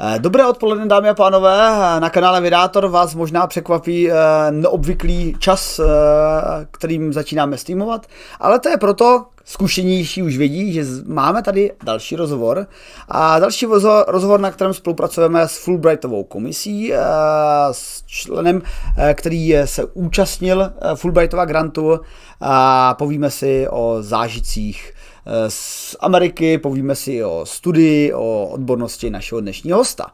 Eh, dobré odpoledne, dámy a pánové. Na kanále Vydátor vás možná překvapí eh, neobvyklý čas, eh, kterým začínáme streamovat, ale to je proto, zkušenější už vědí, že máme tady další rozhovor. A další rozhovor, na kterém spolupracujeme s Fulbrightovou komisí, s členem, který se účastnil Fulbrightova grantu a povíme si o zážitcích z Ameriky, povíme si o studii, o odbornosti našeho dnešního hosta.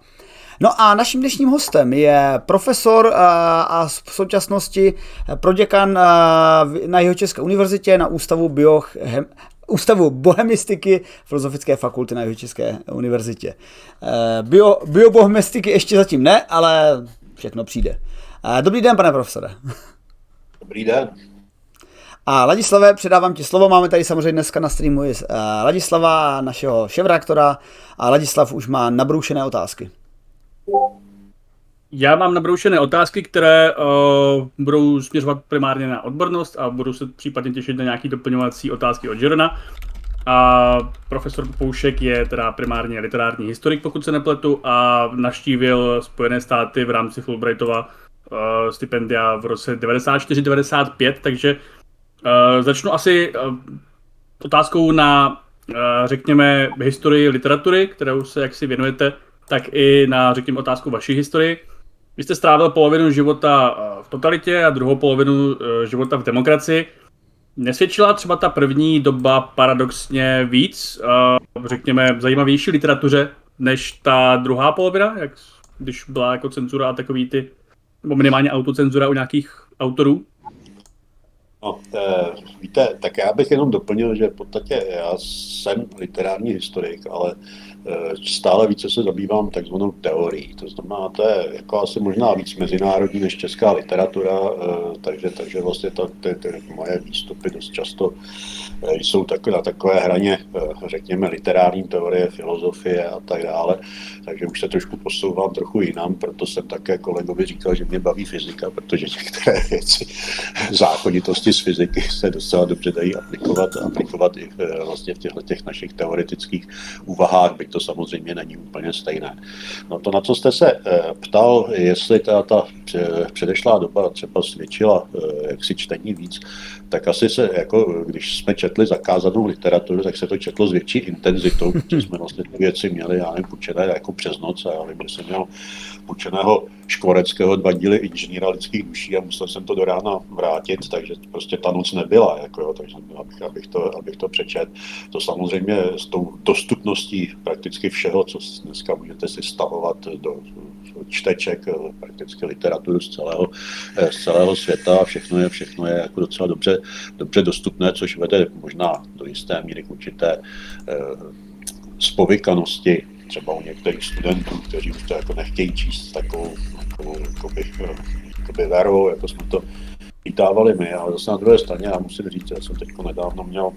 No a naším dnešním hostem je profesor eh, a v současnosti proděkan eh, na jeho České univerzitě na Ústavu Biohem, Ústavu bohemistiky Filozofické fakulty na České univerzitě. Eh, bio, biobohemistiky ještě zatím ne, ale všechno přijde. Dobrý den, pane profesore. Dobrý den. A Ladislave, předávám ti slovo, máme tady samozřejmě dneska na streamu i eh, Ladislava, našeho ševraktora a Ladislav už má nabroušené otázky. Já mám nabroušené otázky, které uh, budou směřovat primárně na odbornost a budu se případně těšit na nějaké doplňovací otázky od Jirona. A profesor Popoušek je teda primárně literární historik, pokud se nepletu, a naštívil Spojené státy v rámci Fulbrightova uh, stipendia v roce 94-95, takže Uh, začnu asi uh, otázkou na, uh, řekněme, historii literatury, kterou se jaksi věnujete, tak i na, řekněme, otázku vaší historii. Vy jste strávil polovinu života v totalitě a druhou polovinu života v demokracii. Nesvědčila třeba ta první doba paradoxně víc, řekněme, zajímavější literatuře, než ta druhá polovina, jak, když byla jako cenzura a takový ty, nebo minimálně autocenzura u nějakých autorů? No, víte, tak já bych jenom doplnil, že v podstatě já jsem literární historik, ale stále více se zabývám takzvanou teorií. To znamená, to je jako asi možná víc mezinárodní než česká literatura, e, takže, takže vlastně to, ty, ty moje výstupy dost často jsou tak, na takové hraně, řekněme, literární teorie, filozofie a tak dále. Takže už se trošku posouvám trochu jinam, proto jsem také kolegovi říkal, že mě baví fyzika, protože některé věci, zákonitosti z fyziky se docela dobře dají aplikovat, aplikovat i eh, vlastně v těchto těch našich teoretických úvahách, byť to samozřejmě není úplně stejné. No to, na co jste se eh, ptal, jestli ta, ta předešlá doba třeba svědčila eh, jak si čtení víc, tak asi se, jako když jsme četli zakázanou literaturu, tak se to četlo s větší intenzitou, protože jsme vlastně ty věci měli, já nevím, půjčené jako přes noc a já vím, že jsem měl půjčeného Škvoreckého dva díly inženýra lidských duší a musel jsem to do rána vrátit, takže prostě ta noc nebyla, jako jo, takže abych, abych, to, abych to přečet. To samozřejmě s tou dostupností prakticky všeho, co dneska můžete si stavovat do čteček, prakticky literaturu z celého, z celého světa a všechno je, všechno je jako docela dobře, dobře dostupné, což vede možná do jisté míry k určité eh, spovykanosti třeba u některých studentů, kteří už to jako nechtějí číst takovou jakoby, jakoby verou, jako jsme to vítávali my, ale zase na druhé straně já musím říct, já jsem teď nedávno měl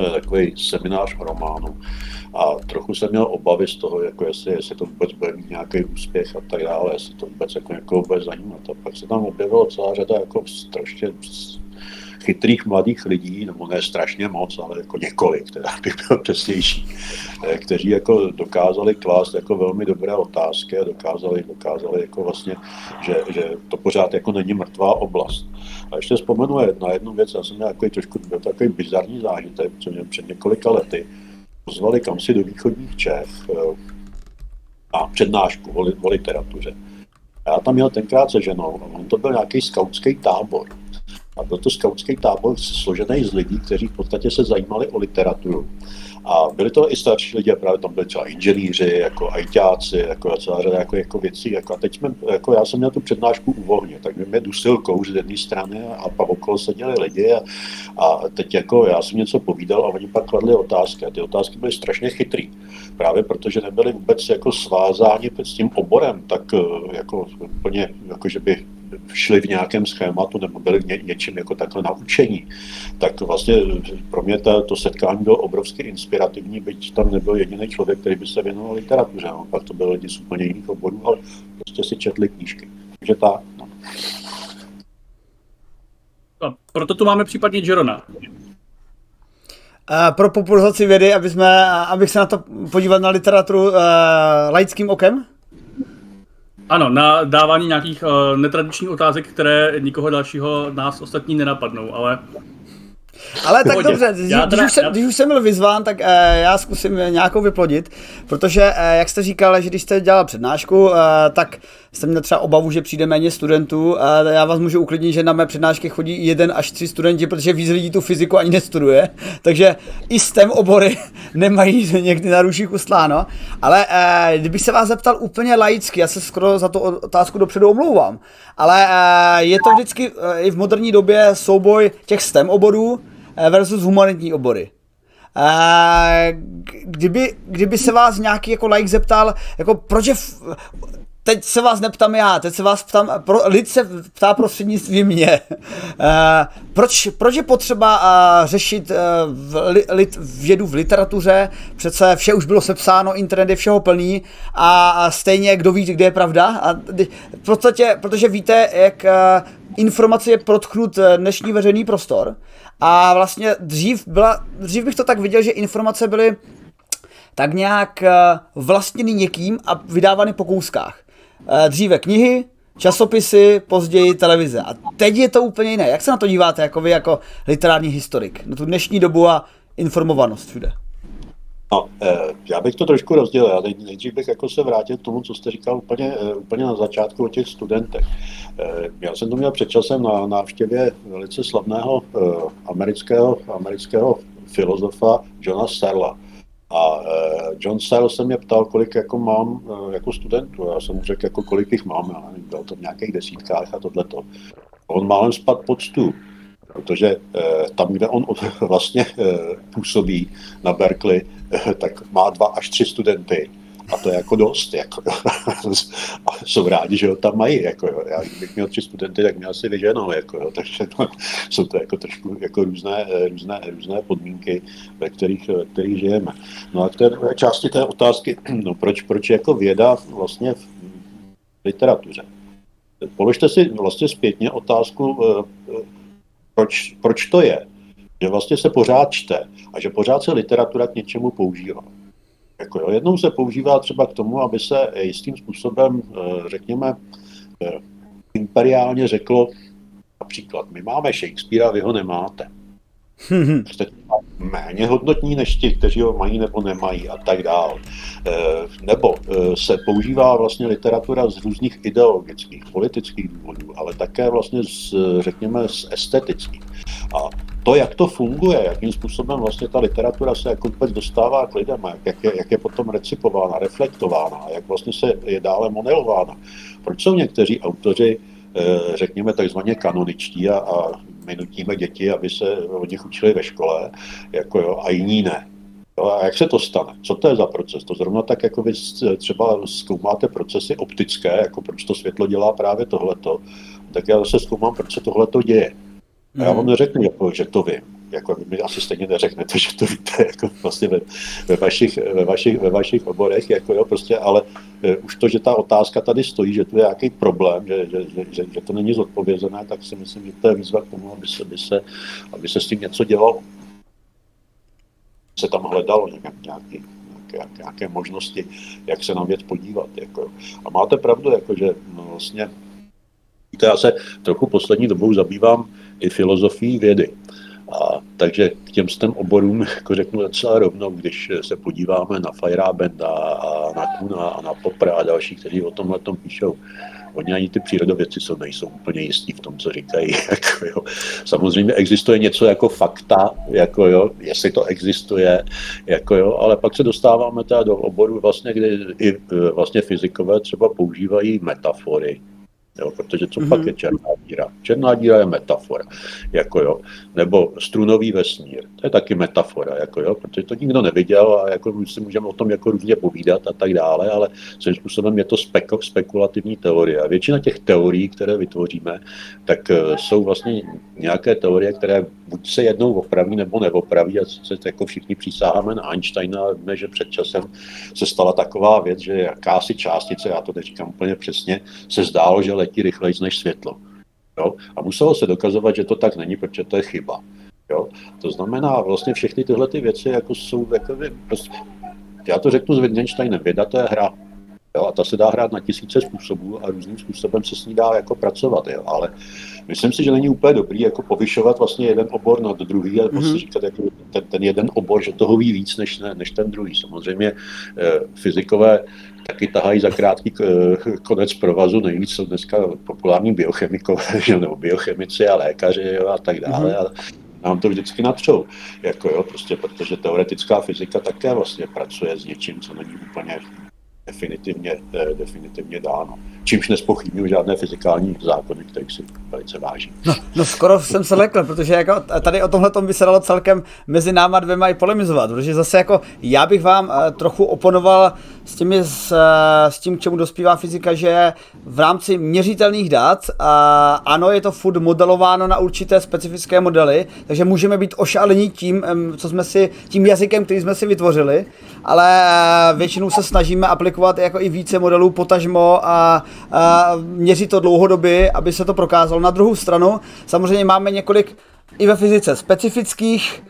eh, takový seminář o románu a trochu jsem měl obavy z toho, jako jestli, jestli to vůbec bude mít nějaký úspěch a tak dále, jestli to vůbec jako někoho bude zajímat. A pak se tam objevilo celá řada jako strašně chytrých mladých lidí, nebo ne strašně moc, ale jako několik, teda bych byl přesnější, eh, kteří jako dokázali klást jako velmi dobré otázky a dokázali, dokázali jako vlastně, že, že to pořád jako není mrtvá oblast. A ještě vzpomenu na jednu věc, já jsem měl takový trošku byl takový bizarní zážitek, co mě před několika lety pozvali kam si do východních Čech a eh, přednášku o, o literatuře. Já tam měl tenkrát se ženou, on to byl nějaký skautský tábor. A byl to skautský tábor složený z lidí, kteří v podstatě se zajímali o literaturu. A byli to i starší lidé, právě tam byli třeba inženýři, jako ajťáci, jako celá řada jako, jako věcí. Jako a teď jsme, jako já jsem měl tu přednášku u vohně, tak mě dusil kouř z jedné strany a pak okolo seděli lidi a, a, teď jako já jsem něco povídal a oni pak kladli otázky a ty otázky byly strašně chytrý. Právě protože nebyly vůbec jako svázáni s tím oborem, tak eh, jako úplně, jako že by šli v nějakém schématu nebo byli ně, něčím jako takhle naučení, tak vlastně pro mě to, to setkání bylo obrovsky inspirativní, byť tam nebyl jediný člověk, který by se věnoval literatuře. No. Pak to byly lidi z úplně jiných oborů, ale prostě si četli knížky. Takže tak. No. A proto tu máme případně Jerona. Uh, pro popularizaci vědy, aby jsme, abych se na to podíval na literaturu uh, laickým okem? Ano, na dávání nějakých uh, netradičních otázek, které nikoho dalšího nás ostatní nenapadnou, ale ale tak dobře, když, já teda, když, už jsem, já... když už jsem byl vyzván, tak uh, já zkusím nějakou vyplodit, protože, uh, jak jste říkal, že když jste dělal přednášku, uh, tak jste měl třeba obavu, že přijde méně studentů a já vás můžu uklidnit, že na mé přednášky chodí jeden až tři studenti, protože víc lidí tu fyziku ani nestuduje, takže i STEM obory nemají někdy na ruších ustláno, ale uh, kdybych se vás zeptal úplně laicky, já se skoro za tu otázku dopředu omlouvám, ale uh, je to vždycky uh, i v moderní době souboj těch STEM oborů, Eh, versus humanitní obory. Eh, kdyby, kdyby se vás nějaký jako like zeptal, jako proč je teď se vás neptám já, teď se vás ptám, pro, lid se ptá prostřednictvím mě. Uh, proč, proč je potřeba uh, řešit uh, v, li, lit, vědu v literatuře? Přece vše už bylo sepsáno, internet je všeho plný a, a stejně kdo ví, kde je pravda. A v podstatě, protože víte, jak uh, informace je protchnut dnešní veřejný prostor, a vlastně dřív, byla, dřív bych to tak viděl, že informace byly tak nějak vlastněny někým a vydávány po kouskách. Eh, dříve knihy, časopisy, později televize. A teď je to úplně jiné. Jak se na to díváte jako vy, jako literární historik? Na tu dnešní dobu a informovanost všude. No, eh, já bych to trošku rozdělil. Já nejdřív bych jako se vrátil k tomu, co jste říkal úplně, eh, úplně na začátku o těch studentech. Já jsem to měl před časem na návštěvě velice slavného amerického, amerického filozofa Johna Searla. A John Searle se mě ptal, kolik jako mám jako studentů. Já jsem mu řekl, jako kolik jich mám. Já nevím, bylo to v nějakých desítkách a tohleto. On málem spad pod stůl protože eh, tam, kde on vlastně působí na Berkeley, tak má dva až tři studenty. A to je jako dost. Jako, a jsou rádi, že ho tam mají. Jako, jo. Já, kdybych měl tři studenty, tak měl si vyženou. Jako, jo. Takže to, jsou to jako trošku jako různé, různé, různé podmínky, ve kterých, ve kterých žijeme. No a k té části té otázky, no proč, proč jako věda vlastně v literatuře? Položte si vlastně zpětně otázku, proč, proč to je, že vlastně se pořád čte a že pořád se literatura k něčemu používá. Jako jo, jednou se používá třeba k tomu, aby se jistým způsobem, eh, řekněme, eh, imperiálně řeklo, například, my máme Shakespearea, vy ho nemáte. Jste méně hodnotní než ti, kteří ho mají nebo nemají a tak dále. Nebo eh, se používá vlastně literatura z různých ideologických, politických důvodů, ale také vlastně z, řekněme, z estetických. A to, jak to funguje, jakým způsobem vlastně ta literatura se jako vůbec dostává k lidem, jak, jak, je, jak je potom recipována, reflektována, jak vlastně se je dále modelována. Proč jsou někteří autoři, eh, řekněme, takzvaně kanoničtí a, a my nutíme děti, aby se od nich učili ve škole, jako jo, a jiní ne. Jo, a jak se to stane? Co to je za proces? To zrovna tak, jako vy třeba zkoumáte procesy optické, jako proč to světlo dělá právě tohleto, tak já zase zkoumám, proč se tohleto děje. A já vám neřeknu, jako, že to vím. Jako vy mi asi stejně neřeknete, že to víte jako vlastně ve, ve, vašich, ve, vašich, ve vašich oborech, jako jo, prostě, ale e, už to, že ta otázka tady stojí, že tu je nějaký problém, že, že, že, že, že to není zodpovězené, tak si myslím, že to je výzva k tomu, aby se, aby se, aby se s tím něco dělalo. Se tam hledalo nějaký, nějaký, nějaké, nějaké možnosti, jak se na věc podívat. Jako. A máte pravdu, jako, že no, vlastně Víte, já se trochu poslední dobou zabývám i filozofií vědy. A, takže k těm STEM oborům jako řeknu docela rovnou, když se podíváme na Feyerabenda a na Kuna a na Popra a další, kteří o tomhle tom píšou. Oni ani ty přírodovědci jsou, nejsou úplně jistí v tom, co říkají. Jako, jo. Samozřejmě existuje něco jako fakta, jako, jo, jestli to existuje, jako, jo, ale pak se dostáváme teda do oboru, vlastně, kdy i e, vlastně fyzikové třeba používají metafory, Jo, protože co mm-hmm. pak je černá díra? Černá díra je metafora, jako jo. Nebo strunový vesmír, to je taky metafora, jako jo, protože to nikdo neviděl a jako si můžeme o tom jako různě povídat a tak dále, ale svým způsobem je to spek- spekulativní teorie. A většina těch teorií, které vytvoříme, tak uh, jsou vlastně nějaké teorie, které buď se jednou opraví nebo neopraví a se jako všichni přísáháme na Einsteina, víme, že před časem se stala taková věc, že jakási částice, já to neříkám úplně přesně, se zdálo, že letí rychleji než světlo. Jo? A muselo se dokazovat, že to tak není, protože to je chyba. Jo? To znamená, vlastně všechny tyhle ty věci jako jsou, jakoby, prostě, já to řeknu s Wittgensteinem, věda to je hra. Jo, a ta se dá hrát na tisíce způsobů a různým způsobem se s ní dá jako pracovat. Jo. Ale myslím si, že není úplně dobrý jako povyšovat vlastně jeden obor nad druhý a mm-hmm. si říkat, jako ten, ten, jeden obor, že toho ví víc než, ne, než ten druhý. Samozřejmě eh, fyzikové taky tahají za krátký eh, konec provazu. Nejvíc jsou dneska populární biochemikové, že, nebo biochemici a lékaři jo, a tak dále. Mm-hmm. A nám to vždycky natřou, jako jo, prostě protože teoretická fyzika také vlastně pracuje s něčím, co není úplně definitivně, eh, definitivně dáno. Čímž nespochybnuju žádné fyzikální zákony, kterých si velice vážím. No, no skoro jsem se lekl, protože jako tady o tomhle by se dalo celkem mezi náma dvěma i polemizovat, protože zase jako já bych vám uh, trochu oponoval s, těmi, s, s tím, k čemu dospívá fyzika, že v rámci měřitelných dat, uh, ano, je to furt modelováno na určité specifické modely, takže můžeme být ošalení tím, co jsme si, tím jazykem, který jsme si vytvořili, ale uh, většinou se snažíme aplikovat jako i více modelů potažmo a měří to dlouhodobě, aby se to prokázalo. Na druhou stranu samozřejmě máme několik i ve fyzice specifických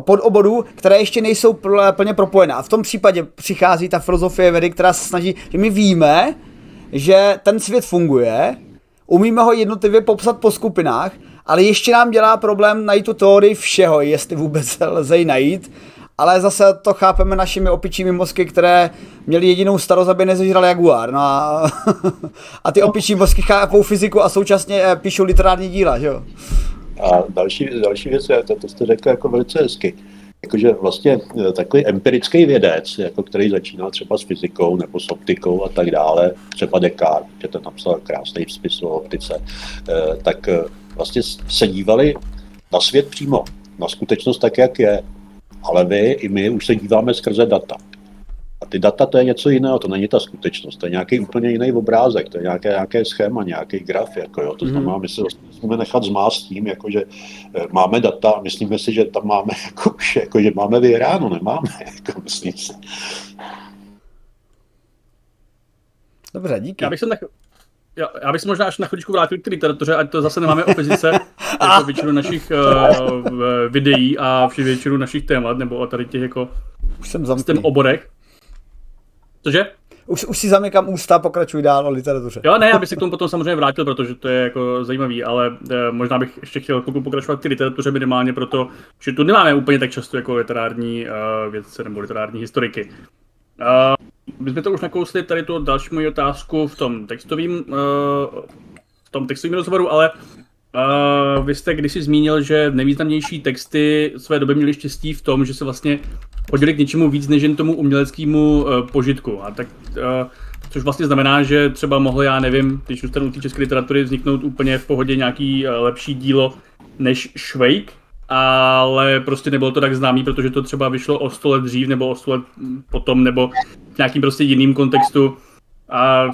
podobodů, které ještě nejsou plně propojené. A v tom případě přichází ta filozofie vědy, která se snaží, že my víme, že ten svět funguje, umíme ho jednotlivě popsat po skupinách, ale ještě nám dělá problém najít tu teorii všeho, jestli vůbec lze ji najít ale zase to chápeme našimi opičími mozky, které měli jedinou starost, aby nezežral jaguár. No a, a ty opičí mozky chápou fyziku a současně eh, píšou literární díla, že jo? A další, další věc, to, to jste řekl jako velice hezky. Jakože vlastně eh, takový empirický vědec, jako který začínal třeba s fyzikou nebo s optikou a tak dále, třeba Descartes, že to napsal krásný spis o optice, eh, tak vlastně se dívali na svět přímo, na skutečnost tak, jak je ale vy i my už se díváme skrze data. Ty data to je něco jiného, to není ta skutečnost, to je nějaký úplně jiný obrázek, to je nějaké, nějaké schéma, nějaký graf, jako jo. to mhm. znamená, my se vlastně musíme nechat zmást tím, jako že eh, máme data a myslíme si, že tam máme, jako, už, jako, že máme vyhráno, nemáme, jako myslím si. Dobře, díky. Já bych se nech... Já, já bych se možná až na chvíličku vrátil k literatuře, ať to zase nemáme o fyzice, jako většinu našich uh, videí a vši většinu našich témat, nebo o tady těch jako už jsem s tím oborech. Cože? Už, už si zamykám ústa, pokračuj dál o literatuře. Jo, ne, já bych se k tomu potom samozřejmě vrátil, protože to je jako zajímavý, ale e, možná bych ještě chtěl chvilku pokračovat k literatuře minimálně proto, že tu nemáme úplně tak často jako literární uh, vědce nebo literární historiky. Uh, my jsme to už nakousli tady tu další moji otázku v tom textovém uh, v tom textovém rozhovoru, ale uh, vy jste kdysi zmínil, že nejvýznamnější texty své doby měly štěstí v tom, že se vlastně hodili k něčemu víc než jen tomu uměleckému uh, požitku. A tak, uh, což vlastně znamená, že třeba mohl, já nevím, když zůstanu té české literatury, vzniknout úplně v pohodě nějaký uh, lepší dílo než Švejk, ale prostě nebylo to tak známý, protože to třeba vyšlo o 100 let dřív nebo o 100 let potom nebo v nějakým prostě jiným kontextu. A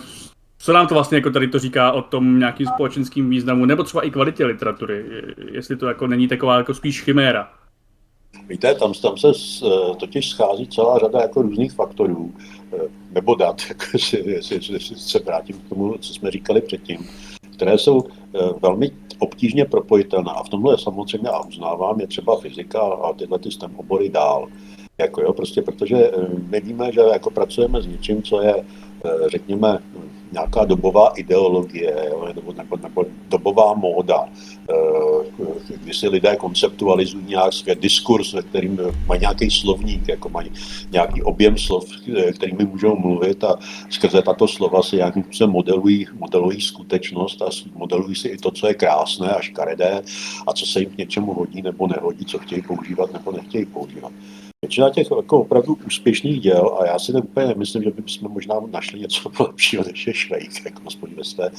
co nám to vlastně jako tady to říká o tom nějakým společenským významu, nebo třeba i kvalitě literatury, jestli to jako není taková jako spíš chiméra? Víte, tam, tam se eh, totiž schází celá řada jako různých faktorů, eh, nebo dat, jako jestli, se vrátím k tomu, co jsme říkali předtím, které jsou eh, velmi obtížně propojitelná. A v tomhle samozřejmě a uznávám, je třeba fyzika a tyhle ty STEM obory dál. Jako jo, prostě protože eh, my víme, že jako pracujeme s něčím, co je, eh, řekněme, nějaká dobová ideologie nebo, nebo, nebo dobová móda, eh, kdy si lidé konceptualizují nějak svět diskurs, ve kterým mají nějaký slovník, jako mají nějaký objem slov, kterými můžou mluvit a skrze tato slova si nějakým způsobem modelují, modelují skutečnost a modelují si i to, co je krásné a škaredé a co se jim k něčemu hodí nebo nehodí, co chtějí používat nebo nechtějí používat. Většina těch jako opravdu úspěšných děl, a já si úplně nemyslím, že bychom možná našli něco lepšího než je Švejk, jako aspoň ve své,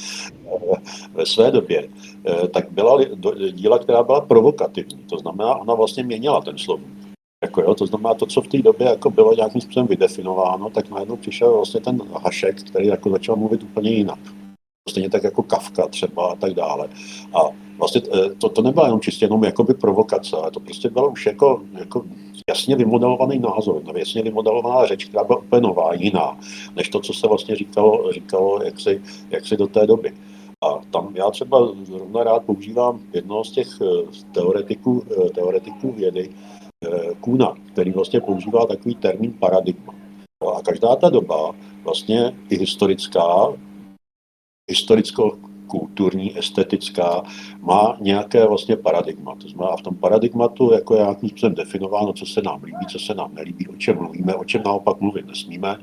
ve své době, eh, tak byla díla, která byla provokativní. To znamená, ona vlastně měnila ten slovník. Jako jo, to znamená, to, co v té době jako bylo nějakým způsobem vydefinováno, tak najednou přišel vlastně ten Hašek, který jako začal mluvit úplně jinak. Stejně tak jako Kafka třeba a tak dále. A vlastně eh, to, to nebyla jenom čistě jenom jakoby provokace, ale to prostě bylo už jako, jako jasně vymodelovaný názor, jasně vymodelovaná řeč, která byla úplně nová, jiná, než to, co se vlastně říkalo, říkalo jaksi, jaksi do té doby. A tam já třeba zrovna rád používám jednoho z těch eh, teoretiků, eh, teoretiků vědy, Kuna, který vlastně používá takový termín paradigma. No a každá ta doba, vlastně i historická, historicko-kulturní, estetická, má nějaké vlastně paradigma. To znamená, a v tom paradigmatu jako je nějakým způsobem definováno, co se nám líbí, co se nám nelíbí, o čem mluvíme, o čem naopak mluvit nesmíme,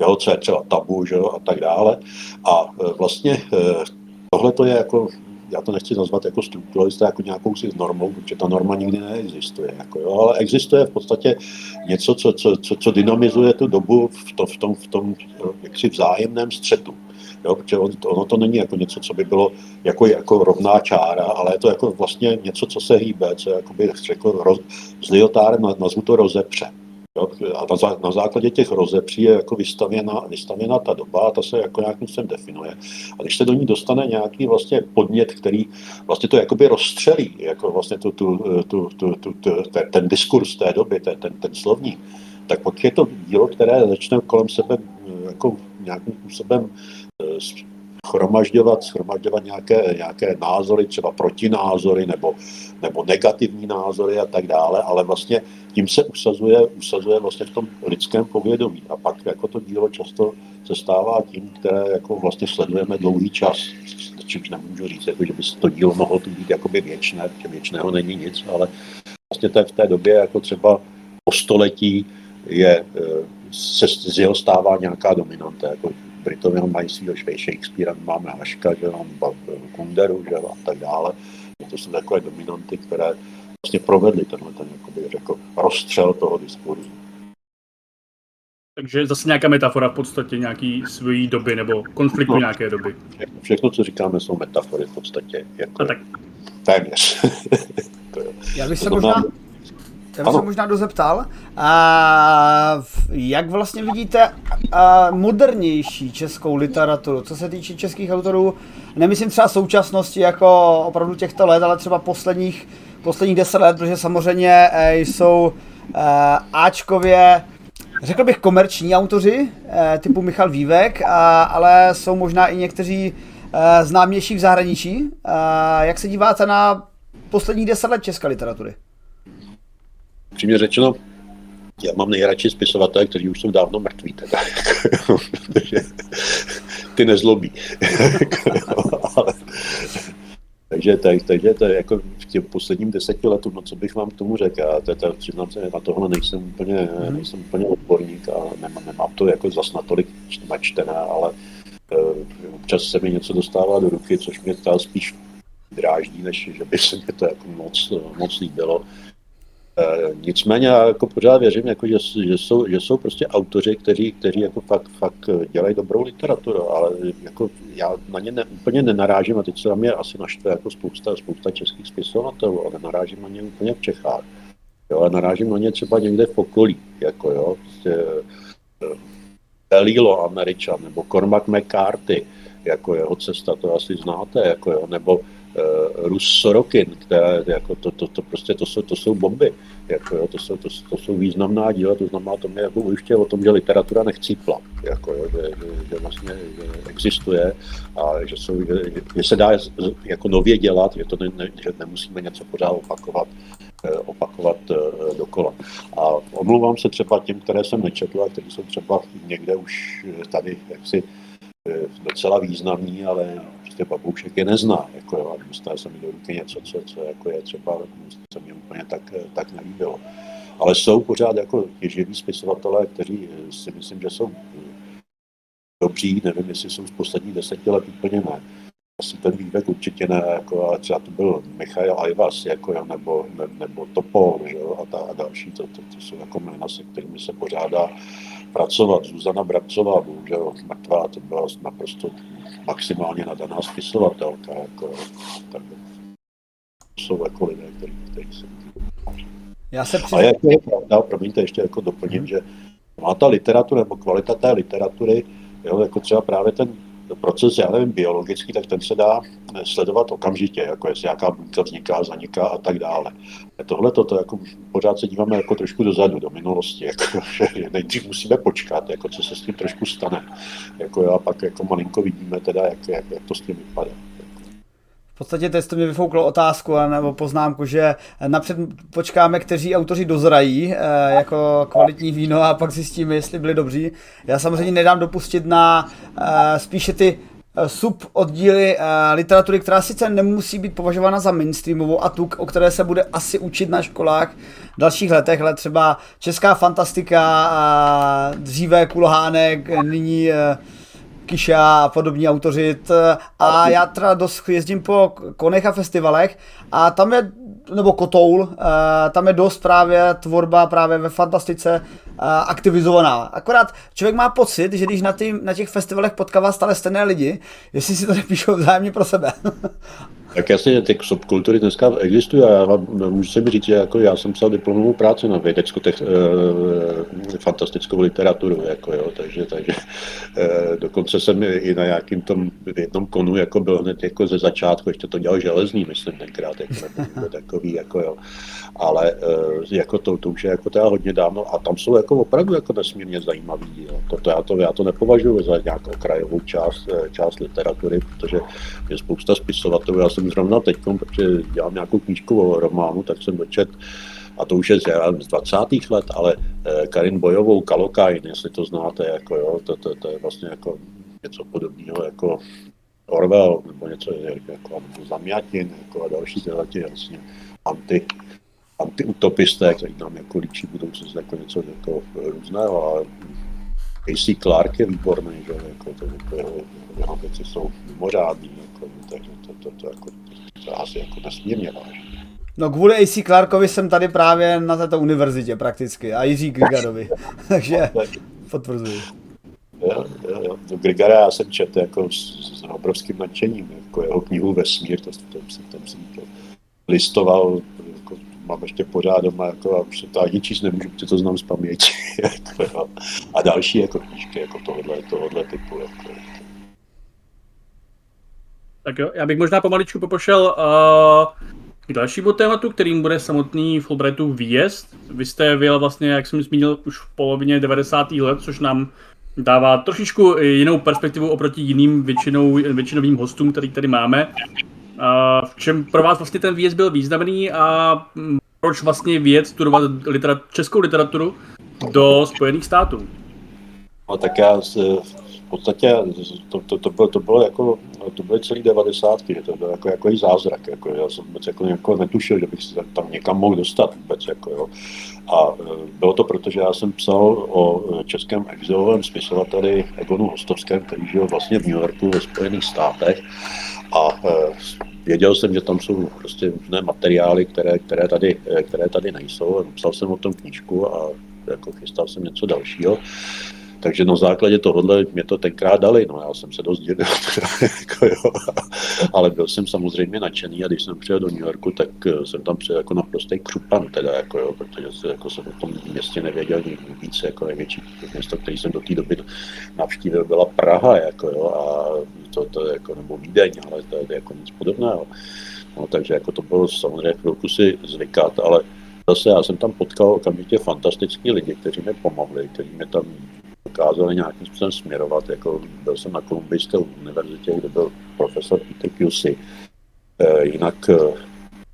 jo, co je třeba tabu, že a tak dále. A vlastně tohle to je jako já to nechci nazvat jako strukturalista, jako nějakou si normou, protože ta norma nikdy neexistuje. Jako jo, ale existuje v podstatě něco, co, co, co, co dynamizuje tu dobu v, to, v tom, v tom jaksi vzájemném střetu. Jo, protože ono to není jako něco, co by bylo jako, jako rovná čára, ale je to jako vlastně něco, co se hýbe, co jako bych řekl, roz, s liotárem nazvu to rozepře. Jo? A na, na základě těch rozepří je jako vystavěna, vystavěna ta doba a ta se jako nějakým způsobem definuje. A když se do ní dostane nějaký vlastně podnět, který vlastně to jakoby rozstřelí, jako vlastně tu, tu, tu, tu, tu, tu, ten, ten diskurs té doby, ten, ten, ten slovník, tak pak je to dílo, které začne kolem sebe jako nějakým způsobem schromažďovat, schromažďovat nějaké, nějaké názory, třeba protinázory nebo, nebo negativní názory a tak dále, ale vlastně tím se usazuje, usazuje vlastně v tom lidském povědomí. A pak jako to dílo často se stává tím, které jako vlastně sledujeme dlouhý čas. Čímž nemůžu říct, jako, že by to dílo mohlo být jakoby věčné, protože věčného není nic, ale vlastně to je v té době jako třeba po století je, eh, se z jeho stává nějaká dominanta, jako Britové mají svého Shakespearea, máme Haška, že mám Kunderu, že a tak dále. To jsou takové dominanty, které vlastně provedly tenhle ten, jakoby řekl, rozstřel toho diskurzu. Takže zase nějaká metafora v podstatě nějaký svojí doby nebo konfliktu no, nějaké doby. Všechno, všechno, co říkáme, jsou metafory v podstatě. Jako, a tak. Téměř. Já bych se možná, já bych se možná dozeptal, a, jak vlastně vidíte a, modernější českou literaturu, co se týče českých autorů, nemyslím třeba současnosti jako opravdu těchto let, ale třeba posledních, posledních deset let, protože samozřejmě e, jsou e, Ačkově, řekl bych komerční autoři, e, typu Michal Vývek, a, ale jsou možná i někteří známější v zahraničí. A, jak se díváte na posledních deset let české literatury? Přímě řečeno, já mám nejradši spisovatele, kteří už jsou dávno mrtví, teda. ty nezlobí. Ale, takže, tak, takže to je jako v těm posledním deseti letům, no co bych vám k tomu řekl, já teda, přiznám se, na tohle nejsem úplně, mm. nejsem úplně odborník a nemám, nemám to jako zas natolik načtené, ale uh, občas se mi něco dostává do ruky, což mě třeba spíš dráždí, než že by se mi to jako moc, moc líbilo. Eh, nicméně já jako pořád věřím, jako, že, že, jsou, že jsou prostě autoři, kteří, kteří jako fakt, fakt dělají dobrou literaturu, ale jako já na ně ne, úplně nenarážím a teď se na mě asi naštve jako spousta, spousta českých spisovatelů, ale narážím na ně úplně v Čechách. Jo, ale narážím na ně třeba někde v okolí, jako jo, prostě, Elilo eh, Američan, nebo Cormac McCarthy, jako jeho cesta, to asi znáte, jako jo, nebo Rus Sorokin, které, jako to, to, to, prostě to jsou, to jsou bomby, jako jo, to, jsou, to, to jsou významná díla, to znamená, to mě jako ujišťuje o tom, že literatura nechcípla, jako jo, že, že, že, vlastně že existuje a že, jsou, že, že se dá jako nově dělat, že, to ne, ne, že nemusíme něco pořád opakovat, eh, opakovat uh, dokola. A omlouvám se třeba těm, které jsem nečetl a kteří jsou třeba někde už tady jaksi docela významný, ale prostě baboušek je nezná. Jako, jo, se mi do ruky něco, co, co jako je třeba, se mi úplně tak, tak nelíbilo. Ale jsou pořád jako živí spisovatelé, kteří si myslím, že jsou dobří, nevím, jestli jsou z posledních deseti let úplně ne. Asi ten vývek určitě ne, jako, ale třeba to byl Michail Ajvas, jako, nebo, ne, nebo Topol, že, a, ta, a další, to, to, to, jsou jako jména, se kterými se pořádá pracovat. Zuzana Bracová, bohužel mrtvá, to byla naprosto maximálně nadaná spisovatelka. Jako, tak jsou jako lidé, kteří, kteří se já se přiznám. A jak je pravda, promiňte, ještě jako doplním, že má ta literatura nebo kvalita té literatury, jo, jako třeba právě ten proces, já nevím, biologický, tak ten se dá sledovat okamžitě, jako jestli nějaká buňka vzniká, zaniká a tak dále. Tohle to jako pořád se díváme jako trošku dozadu, do minulosti, jako, že nejdřív musíme počkat, jako co se s tím trošku stane. Jako, a pak jako malinko vidíme teda, jak, jak, jak to s tím vypadá. Podstatě teď to mě vyfouklo otázku nebo poznámku, že napřed počkáme, kteří autoři dozrají eh, jako kvalitní víno a pak zjistíme, jestli byli dobří. Já samozřejmě nedám dopustit na eh, spíše ty eh, sub oddíly literatury, která sice nemusí být považována za mainstreamovou a tu, o které se bude asi učit na školách v dalších letech, ale třeba česká fantastika, dříve Kulhánek, nyní Kiša a podobní autoři. A já teda dost jezdím po konech a festivalech a tam je, nebo Kotoul, eh, tam je dost právě tvorba právě ve fantastice eh, aktivizovaná. Akorát člověk má pocit, že když na, tý, na těch festivalech potkává stále stejné lidi, jestli si to nepíšou vzájemně pro sebe. Tak jasně, ty subkultury dneska existují a já vám, můžu se mi říct, že jako já jsem psal diplomovou práci na vědecko e, fantastickou literaturu, jako jo, takže, takže e, dokonce jsem i na nějakým tom jednom konu jako byl hned jako ze začátku, ještě to dělal železný, myslím tenkrát, jako nebo takový, jako jo, ale e, jako to, to už je jako teda hodně dávno a tam jsou jako opravdu jako nesmírně zajímavý, jo. To, to, já, to, já to nepovažuji za nějakou krajovou část, část literatury, protože je spousta spisovatelů, já jsem zrovna teď, protože dělám nějakou knížku o románu, tak jsem dočet, a to už je z 20. let, ale eh, Karin Bojovou Kalokajn, jestli to znáte, jako jo, to, to, to je vlastně jako něco podobného jako Orwell, nebo něco jako, jako Zamjatin, jako a další tyhle vlastně anti, antiutopisté, kteří nám jako líčí budoucnost jako něco jako různého, ale A.C. Clark je výborný, že jako to, jako jeho, jeho věci jsou mimořádný, jako, takže to, to, to, jako, to asi jako nesmírně váží. No kvůli AC Clarkovi jsem tady právě na této univerzitě prakticky a Jiří Grigarovi, takže potvrzuji. Jo, jo, jo. Do Grigara já jsem četl jako s, s obrovským nadšením, jako jeho knihu Vesmír, to, to, to, to, jsem to listoval, jako, mám ještě pořád doma, jako, a už se to ani číst nemůžu, protože to znám z paměti. jako. A další jako knížky jako tohohle, tohohle typu. Jako, tak jo, já bych možná pomaličku popošel uh, k dalšímu tématu, kterým bude samotný Fulbrightův výjezd. Vy jste vyjel vlastně, jak jsem zmínil, už v polovině 90. let, což nám dává trošičku jinou perspektivu oproti jiným většinou, většinovým hostům, který tady máme. Uh, v čem pro vás vlastně ten výjezd byl významný a proč vlastně vyjet studovat literat- českou literaturu do Spojených států? No tak já v podstatě to, to, to, bylo, to bylo jako, to byly celý devadesátky, to bylo jako, jako zázrak, jako, já jsem vůbec jako, jako netušil, že bych se tam někam mohl dostat vůbec, jako, jo. A e, bylo to proto, že já jsem psal o českém exilovém spisovateli Egonu Hostovském, který žil vlastně v New Yorku ve Spojených státech a e, věděl jsem, že tam jsou prostě různé materiály, které, které, tady, které tady nejsou. Psal jsem o tom knížku a jako chystal jsem něco dalšího. Takže na základě tohohle mě to tenkrát dali, no já jsem se dost dělil, jako jo. ale byl jsem samozřejmě nadšený a když jsem přijel do New Yorku, tak eh, jsem tam přijel jako naprostý křupan, teda, jako jo, protože se, jako jsem o tom městě nevěděl víc, jako největší město, který jsem do té doby navštívil, byla Praha, jako jo, a to, to jako, nebo Vídeň, ale to je jako nic podobného. No, takže jako to bylo samozřejmě chvilku si zvykat, ale zase já jsem tam potkal okamžitě fantastický lidi, kteří mi pomohli, kteří mě tam dokázali nějakým způsobem směrovat. Jako byl jsem na Kolumbijské univerzitě, kde byl profesor Peter Pusey. E, jinak e,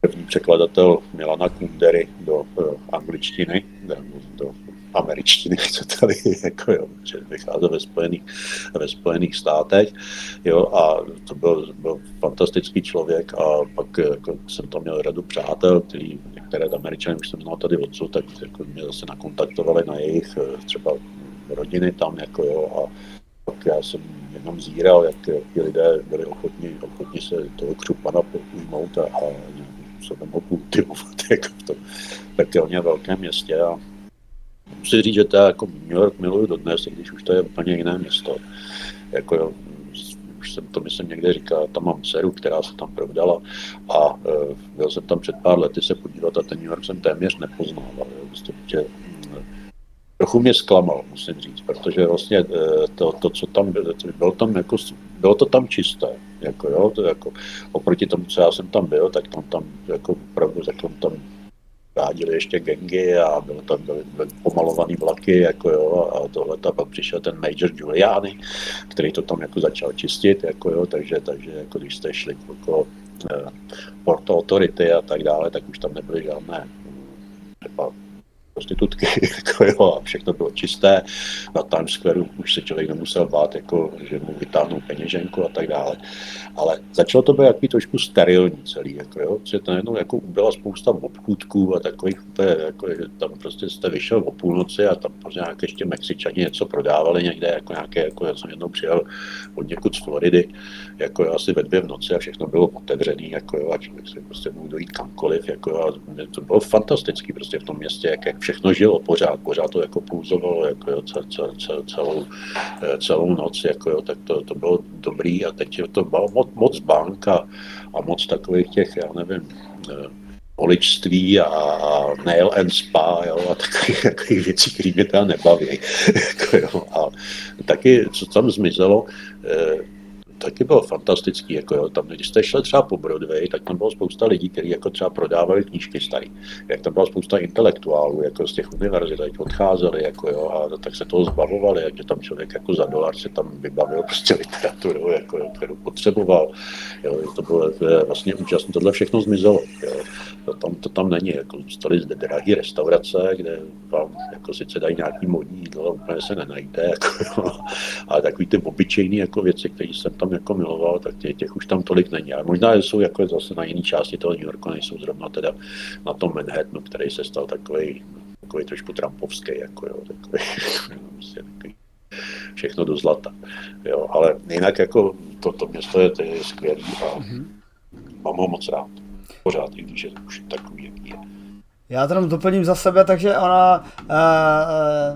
první překladatel Milana Kundery do e, angličtiny, do, američtiny, tady jako jo, že vycházel ve Spojených, ve Spojených státech, jo, a to byl, byl fantastický člověk a pak jako, jsem tam měl radu přátel, který některé američany už jsem znal tady odsud, tak jako mě zase nakontaktovali na jejich třeba rodiny tam, jako jo, a pak já jsem jenom zíral, jak, jak ty lidé byli ochotní, ochotní se toho křupana ujmout a, a nějakým způsobem ho kultivovat jako v tom pekelně velkém městě. A musím říct, že je jako New York miluju dodnes, i když už to je úplně jiné město. Jako, jo, už jsem to myslím někde říkal, tam mám dceru, která se tam provdala a e, byl jsem tam před pár lety se podívat a ten New York jsem téměř nepoznával. Jo, prostě, trochu mě zklamal, musím říct, protože vlastně eh, to, to co tam bylo, bylo, tam jako, bylo to tam čisté, jako jo, to jako, oproti tomu, co já jsem tam byl, tak tam, tam jako opravdu, řekl tam rádili ještě gengy a byly tam byly, byly pomalované vlaky, jako jo, a tohle a pak přišel ten Major Giuliani, který to tam jako začal čistit, jako jo, takže, takže jako když jste šli jako eh, Port Authority a tak dále, tak už tam nebyly žádné třeba prostitutky, jako jo, a všechno bylo čisté. Na Times Square už se člověk nemusel bát, jako, že mu vytáhnou peněženku a tak dále. Ale začalo to být jaký trošku sterilní celý, jako jo, že najednou jako byla spousta obchůdků a takových, jako, že tam prostě jste vyšel o půlnoci a tam prostě nějaké ještě Mexičani něco prodávali někde, jako nějaké, jako já jsem jednou přijel od někud z Floridy, jako jo, asi ve dvě v noci a všechno bylo otevřený, jako jo, a člověk si prostě mohl dojít kamkoliv, jako jo, a to bylo fantastický prostě v tom městě, jak, jak všechno žilo pořád, pořád to jako pulzovalo jako jo, cel, cel, cel, celou, celou noc, jako jo, tak to, to bylo dobrý a teď to bylo moc, moc bank a, a moc takových těch, já nevím, poličství a nail and spa jo, a takových, takových věcí, které mě teda nebaví. jako, jo. A taky, co tam zmizelo, taky bylo fantastický, jako jo, tam, když jste šli třeba po Broadway, tak tam bylo spousta lidí, kteří jako třeba prodávali knížky starý. Jak tam byla spousta intelektuálů, jako z těch univerzit, odcházeli, jako jo, a tak se toho zbavovali, že tam člověk jako za dolar se tam vybavil prostě literaturu, jako jo, kterou potřeboval. Jo, to bylo to je vlastně úžasné, tohle všechno zmizelo. Jo. To tam, to tam není, jako zůstaly zde drahé restaurace, kde vám jako sice dají nějaký modní jídlo, úplně se nenajde, jako, jo. ale takový ty obyčejný jako věci, které jsem tam jako miloval, tak těch, těch už tam tolik není. Ale možná jsou jako zase na jiné části toho New Yorku, nejsou zrovna teda na tom Manhattanu, který se stal takový, takový trošku trumpovský, jako jo, takový, prostě takový všechno do zlata. Jo, ale jinak jako to, to město je, to je skvělé a mm-hmm. mám ho moc rád. Pořád, i když je už takový. Já to jenom doplním za sebe, takže ona uh, uh,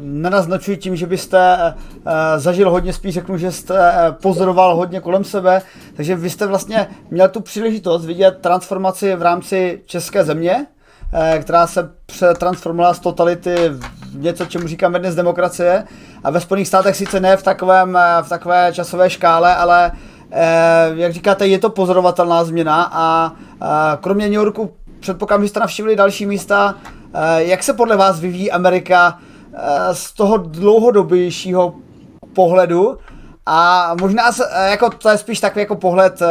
nenaznačuje tím, že byste uh, zažil hodně, spíš řeknu, že jste pozoroval hodně kolem sebe, takže vy jste vlastně měl tu příležitost vidět transformaci v rámci české země, uh, která se přetransformovala z totality v něco, čemu říkáme dnes demokracie. A ve Spojených státech sice ne v, takovém, v takové časové škále, ale uh, jak říkáte, je to pozorovatelná změna a uh, kromě New Yorku předpokládám, že jste navštívili další místa. Eh, jak se podle vás vyvíjí Amerika eh, z toho dlouhodobějšího pohledu? A možná eh, jako to je spíš takový jako pohled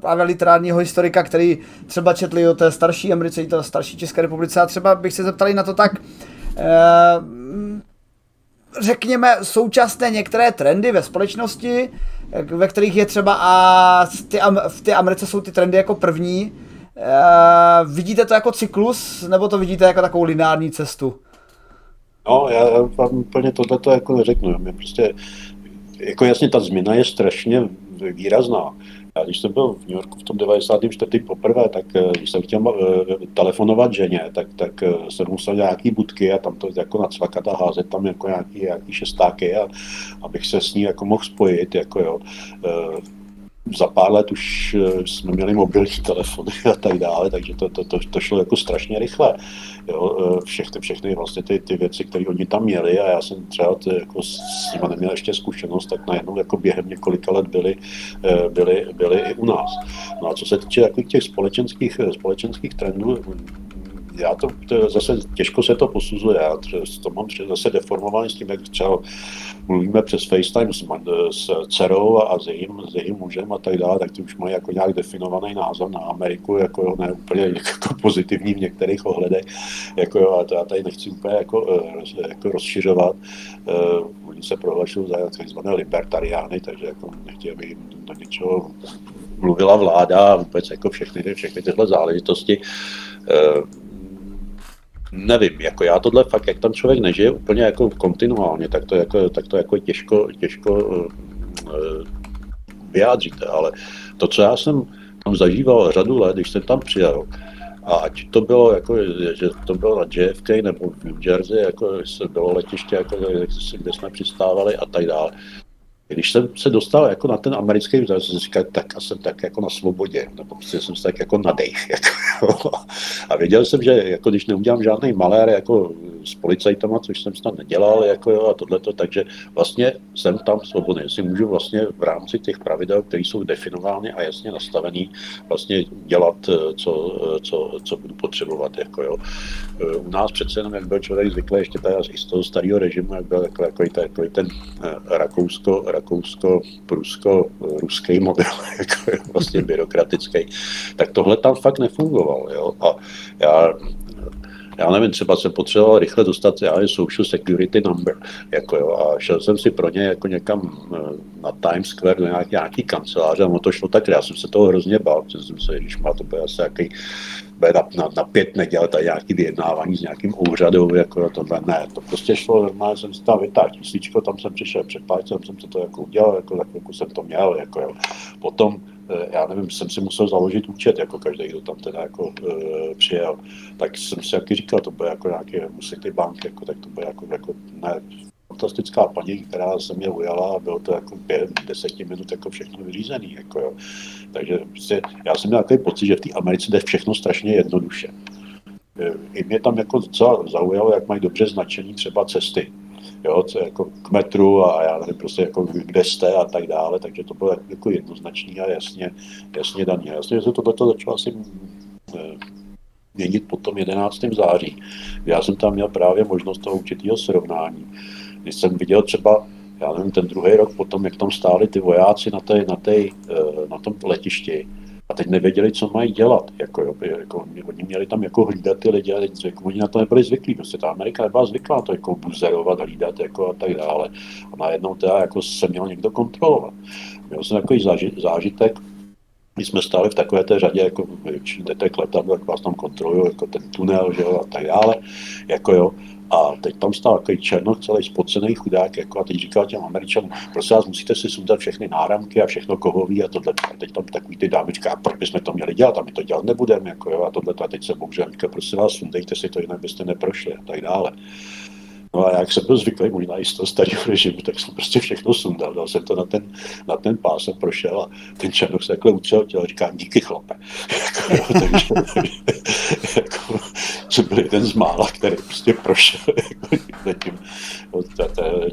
právě literárního historika, který třeba četli o té starší Americe, to starší České republice a třeba bych se zeptali na to tak, řekněme, současné některé trendy ve společnosti, ve kterých je třeba a v té Americe jsou ty trendy jako první, Uh, vidíte to jako cyklus, nebo to vidíte jako takovou lineární cestu? No, já vám úplně tohle jako neřeknu. Mě prostě, jako jasně ta změna je strašně výrazná. Já když jsem byl v New Yorku v tom 94. poprvé, tak eh, když jsem chtěl uh, telefonovat ženě, tak, tak jsem musel nějaký budky a tam to jako nacvakat a házet tam jako nějaký, nějaký šestáky, a, abych se s ní jako mohl spojit. Jako jo. Za pár let už eh, jsme měli mobilní telefony a tak dále, takže to, to, to, to šlo jako strašně rychle. Jo, eh, všechny, všechny vlastně ty, ty věci, které oni tam měli a já jsem třeba ty, jako s nimi neměl ještě zkušenost, tak najednou jako během několika let byly, eh, byly, byly i u nás. No a co se týče těch společenských, společenských trendů, já to, to zase těžko se to posuzuje, já to mám zase deformovaný s tím, jak třeba mluvíme přes FaceTime s, s dcerou a s jejím, s jejím mužem a tak dále, tak ty už mají jako nějak definovaný názor na Ameriku, jako jo, ne úplně jako pozitivní v některých ohledech, jako jo, a to já tady nechci úplně jako, eh, jako rozšiřovat. Uh, oni se prohlašují za takzvané libertariány, takže jako nechtějí, aby jim do něčeho mluvila vláda a vůbec jako všechny, všechny tyhle záležitosti. Uh, nevím, jako já tohle fakt, jak tam člověk nežije úplně jako kontinuálně, tak to jako, tak to jako těžko, těžko uh, vyjádříte, ale to, co já jsem tam zažíval řadu let, když jsem tam přijel, a ať to bylo, jako, že to bylo na JFK nebo v New Jersey, jako bylo letiště, jako, kde jsme přistávali a tak dále, když jsem se dostal jako na ten americký vzor, jsem říkal, tak jsem tak jako na svobodě, nebo prostě jsem se tak jako nadech. Jako, a věděl jsem, že jako když neudělám žádný malér jako s policajtama, což jsem snad nedělal, jako jo, a tohleto, takže vlastně jsem tam svobodný, si můžu vlastně v rámci těch pravidel, které jsou definovány a jasně nastavený, vlastně dělat, eh, co, eh, co, co budu potřebovat, jako jo. Eh, U nás přece jenom, jak byl člověk zvyklý ještě tady z toho starého režimu, jak byl jako, jako, jako ten rakousko, rakousko, prusko, ruský model, jako vlastně byrokratický, tak tohle tam fakt nefungovalo, jo. A já já nevím, třeba jsem potřeboval rychle dostat já je social security number, jako jo, a šel jsem si pro ně jako někam eh, na Times Square do nějaký, nějaký kanceláře a ono to šlo tak, já jsem se toho hrozně bál, protože jsem se, když má to bude asi nějaký bude na, na, na, pět neděl tady nějaký vyjednávání s nějakým úřadem, jako to ne, to prostě šlo, normálně jsem si tam vytáhl tisíčko, tam jsem přišel před pár, jsem to, jako udělal, jako za jsem to měl, jako jo. Potom já nevím, jsem si musel založit účet, jako každý, kdo tam teda jako e, přijel, tak jsem si jaký říkal, to bude jako nějaký musíte bank, jako, tak to bude jako, jako ne, fantastická paní, která se mě ujala a bylo to jako pět, deseti minut jako všechno vyřízený. Jako jo. Takže prostě, já jsem měl takový pocit, že v té Americe jde všechno strašně jednoduše. Eh, I mě tam jako docela zaujalo, jak mají dobře značení třeba cesty jo, co jako k metru a já nevím prostě jako kde jste a tak dále, takže to bylo jako jednoznačný a jasně, jasně daný. Jasně, že se tohle začalo asi eh, měnit po tom 11. září. Já jsem tam měl právě možnost toho určitého srovnání. Když jsem viděl třeba, já nevím, ten druhý rok potom, jak tam stáli ty vojáci na, té, na, té, eh, na tom letišti, a teď nevěděli, co mají dělat. Jako, jo, jako, oni měli tam jako hlídat ty lidi, ale jako, oni na to nebyli zvyklí. Prostě ta Amerika nebyla zvyklá to jako buzerovat, hlídat jako a tak dále. A najednou teda jako se měl někdo kontrolovat. Měl jsem takový zážitek, my jsme stáli v takové té řadě, jako jdete k letadlu, jak vás tam kontrolují, jako ten tunel, že jo, a tak dále, jako jo. A teď tam stál takový černoch, celý spocený chudák, jako a teď říkal těm Američanům, prosím vás, musíte si sundat všechny náramky a všechno kohový a tohle. A teď tam takový ty dámy říká, proč bychom to měli dělat a my to dělat nebudeme, jako jo, a tohle. A teď se bouře a říká, prosím vás, sundejte si to, jinak byste neprošli a tak dále. No a jak jsem byl zvyklý možná i z toho starého režimu, tak jsem prostě všechno sundal, dal jsem to na ten, na ten pás a prošel a ten černok se takhle utřel tělo a říká, díky chlape. jako, takže, jako, jsem byl jeden z mála, který prostě prošel jako, tím,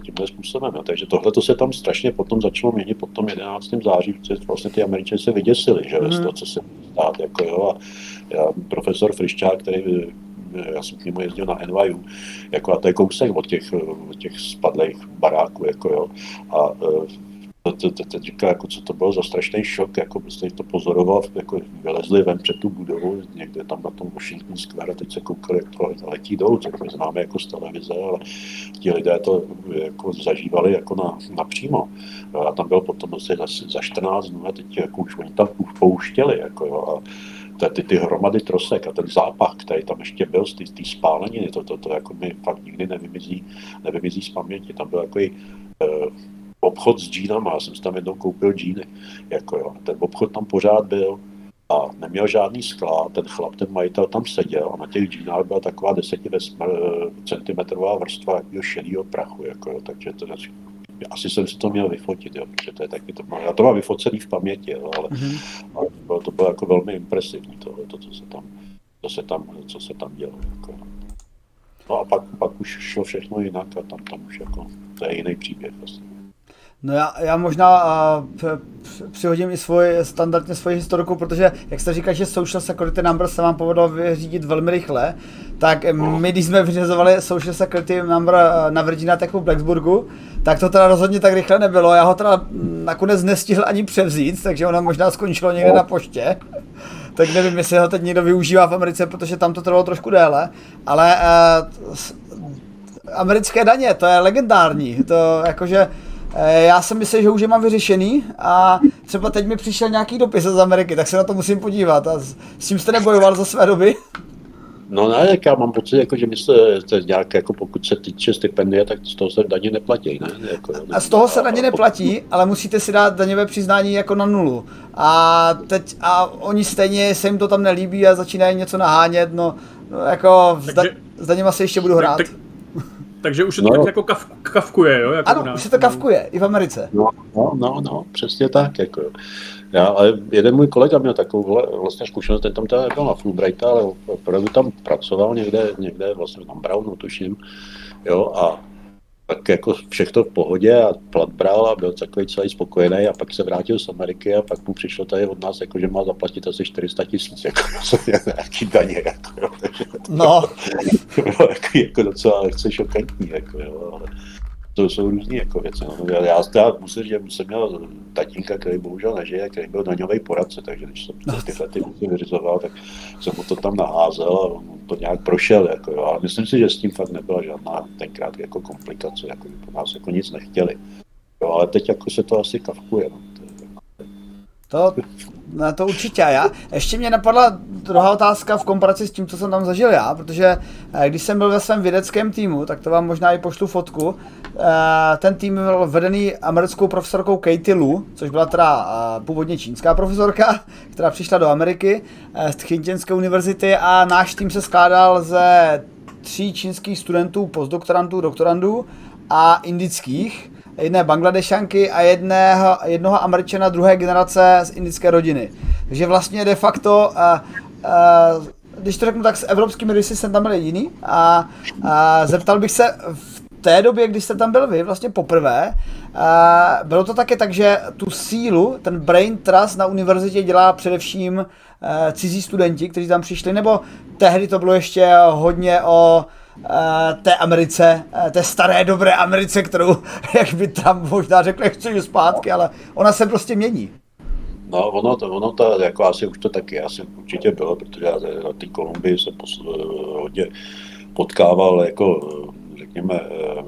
tímhle způsobem. No. Takže tohle to se tam strašně potom začalo měnit po tom 11. září, protože vlastně ty Američané se vyděsili, že mm. z toho, co se stát. Jako, jo, a já, profesor Friščák, který já jsem k němu jezdil na NYU, jako a to je kousek od těch, od těch spadlých baráků, jako jo. A e, teď říká, jako, co to bylo za strašný šok, jako prostě to pozoroval, jako vylezli ven před tu budovu, někde tam na tom Washington Square a teď se koukali, jak to letí dolů, což my známe jako z televize, ale ti lidé to jako zažívali jako na, napřímo. A tam byl potom asi za, za 14 dnů a teď jako už oni tam pouštěli, jako jo, a ty, ty hromady trosek a ten zápach, který tam ještě byl z té spáleniny, to, to, to jako mi fakt nikdy nevymizí, nevymizí z paměti. Tam byl takový uh, obchod s džínama, já jsem si tam jednou koupil džíny. Jako jo. Ten obchod tam pořád byl a neměl žádný skla. Ten chlap, ten majitel tam seděl a na těch džínách byla taková 10 centimetrová vrstva šedého prachu. Jako jo. Takže to asi jsem si to měl vyfotit, jo, protože to je taky to, já to mám vyfocený v paměti, jo, ale, mm-hmm. ale bylo, to bylo jako velmi impresivní, to, to, co se tam, co se tam, co se tam dělo. Jako. No a pak, pak už šlo všechno jinak a tam, tam už jako, to je jiný příběh vlastně. No já, já možná uh, přihodím i svůj, standardně svoji historiku, protože jak jste říkal, že Social Security Number se vám povedlo vyřídit velmi rychle, tak my, když jsme vyřizovali Social Security Number na Virginia Techu v Blacksburgu, tak to teda rozhodně tak rychle nebylo. Já ho teda nakonec nestihl ani převzít, takže ono možná skončilo někde na poště. Tak nevím, jestli ho teď někdo využívá v Americe, protože tam to trvalo trošku déle. Ale uh, americké daně, to je legendární. To jakože Eh, já jsem myslel, že už je mám vyřešený a třeba teď mi přišel nějaký dopis z Ameriky, tak se na to musím podívat. A s, s tím jste nebojoval za své doby? No ne, jak já mám pocit, jako, že mi se to nějak, jako pokud se týče stipendie, tak z toho se daně neplatí, ne? Jako, ne a z toho se daně neplatí, ale musíte si dát daňové přiznání jako na nulu. A teď, a oni stejně se jim to tam nelíbí a začínají něco nahánět, no, no jako s, da, s daněma se ještě budu hrát. Tak, Takže už se No. to tak jako kaf, kafkuje, jo? Jako Ano, nás. už se to kavkuje, i v Americe. No, no, no, no, přesně tak. Jako. jo. Já, ale jeden můj kolega měl takovou vlastně zkušenost, ten tam teda nebyl na Fulbrighta, ale opravdu tam pracoval někde, někde vlastně tam Brownu, tuším, jo, a tak jako všechno v pohodě a plat bral a byl takový celý spokojený a pak se vrátil z Ameriky a pak mu přišlo tady od nás, jako, že má zaplatit asi 400 tisíc, jako, nějaký daně, jako, jo, takže No, to bylo jako, jako docela lehce šokantní, jako, jo, ale to jsou různé jako věci. No. Já, já, já musím, že jsem měl tatínka, který bohužel nežije, který byl daňový poradce, takže když jsem No. ty ty věci vyřizoval, tak jsem mu to tam naházel a on to nějak prošel. Jako, jo. Ale myslím si, že s tím fakt nebyla žádná tenkrát jako komplikace, jako po nás jako nic nechtěli. Jo, ale teď jako se to asi kavkuje. No. To na to určitě. Já, ještě mě napadla druhá otázka v komparaci s tím, co jsem tam zažil já, protože eh, když jsem byl ve svém vědeckém týmu, tak to vám možná i pošlu fotku, eh, ten tým byl vedený americkou profesorkou Katie Lu, což byla teda eh, původně čínská profesorka, která přišla do Ameriky z Tchintěnské univerzity a náš tým se skládal ze tří čínských studentů, postdoktorantů, doktorandů a indických jedné Bangladešanky a jedného, jednoho Američana druhé generace z indické rodiny. Takže vlastně de facto, uh, uh, když to řeknu tak, s evropskými rysy jsem tam byl jediný a, a zeptal bych se v té době, když jste tam byl vy, vlastně poprvé, uh, bylo to také tak, že tu sílu, ten brain trust na univerzitě dělá především cizí studenti, kteří tam přišli, nebo tehdy to bylo ještě hodně o té Americe, eh, té staré dobré Americe, kterou, jak by tam možná řekl, chci zpátky, ale ona se prostě mění. No, ono to, ono to, jako asi už to taky, asi určitě bylo, protože já na té Kolumbii se posl, hodně potkával, jako, řekněme, eh,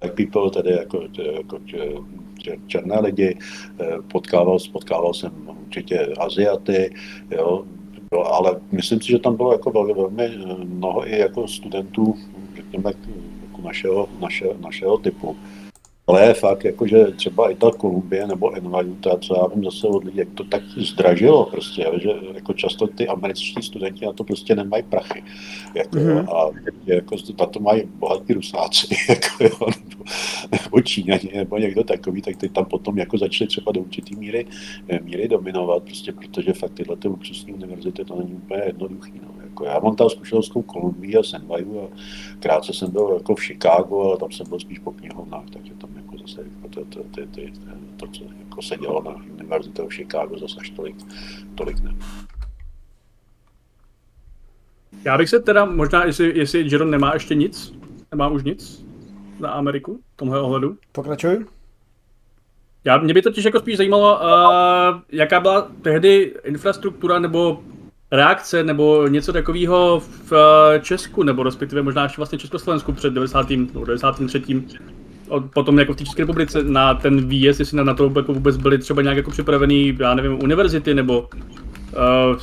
black people, tedy jako, jako černé lidi, eh, potkával, potkával jsem určitě Aziaty, jo, ale myslím si, že tam bylo jako velmi, velmi eh, mnoho i jako studentů, řekněme, jako našeho, našeho, našeho typu. Ale je fakt, jako, že třeba i ta Kolumbie nebo NYU, co já vím zase od lidí, jak to tak zdražilo prostě, že jako často ty američtí studenti na to prostě nemají prachy. Jako, Mhm. mm-hmm. A jako, na to mají bohatí rusáci, jako, jo, nebo, nebo Číňani, nebo někdo takový, tak ty tam potom jako začali třeba do určitý míry, míry dominovat, prostě protože fakt tyhle ty luxusní univerzity to není úplně jednoduchý. No. Jako, já mám tam zkušenost s tou Kolumbií a s NYU a krátce jsem byl jako v Chicagu, ale tam jsem byl spíš po knihovnách, takže tam jako zase jako to, to, to, to, to, co jako se dělo na univerzitě v Chicagu, zase až tolik, tolik ne. Já bych se teda možná, jestli, jestli Jeron nemá ještě nic, nemá už nic na Ameriku v tomhle ohledu. Pokračuj. Já, mě by totiž jako spíš zajímalo, uh, jaká byla tehdy infrastruktura nebo reakce nebo něco takového v uh, Česku, nebo respektive možná ještě vlastně Československu před 90. nebo 93. Od, potom jako v té České republice na ten výjezd, jestli na, na to jako vůbec byly třeba nějak jako připravený, já nevím, univerzity nebo uh,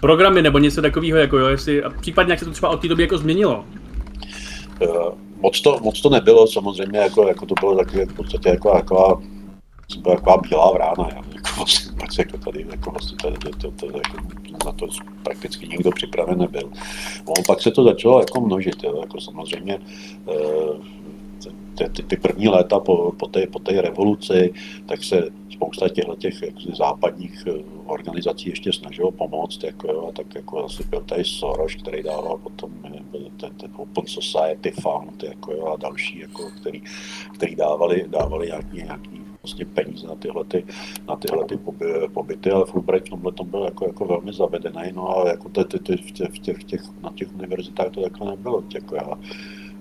programy nebo něco takového, jako jo, jestli, a případně jak se to třeba od té doby jako změnilo. Uh, moc, to, moc to nebylo, samozřejmě, jako, jako to bylo taky v podstatě jako, jako byla taková bílá vrána, já, jako vlastně, jako tady, jako vlastně tady, to, to, to, jako, na to prakticky nikdo připraven nebyl. No, pak se to začalo jako množit, jo, jako samozřejmě ty, ty, ty první léta po, po, té, po té revoluci, tak se spousta těchto těch jak si, západních eh, organizací ještě snažilo pomoct, jako, jo, a tak jako asi byl tady Soros, který dával potom eh, ten, ten Open Society Fund jako, jo, a další, jako, který, který dávali, dávali nějaký, nějaký vlastně peníze na tyhle, ty, na tyhle ty poby, pobyty, ale Fulbright v tomhle tom byl jako, jako velmi zavedený, no a jako ty, ty, ty, v, těch, v těch, těch, na těch univerzitách to takhle nebylo. Jako já,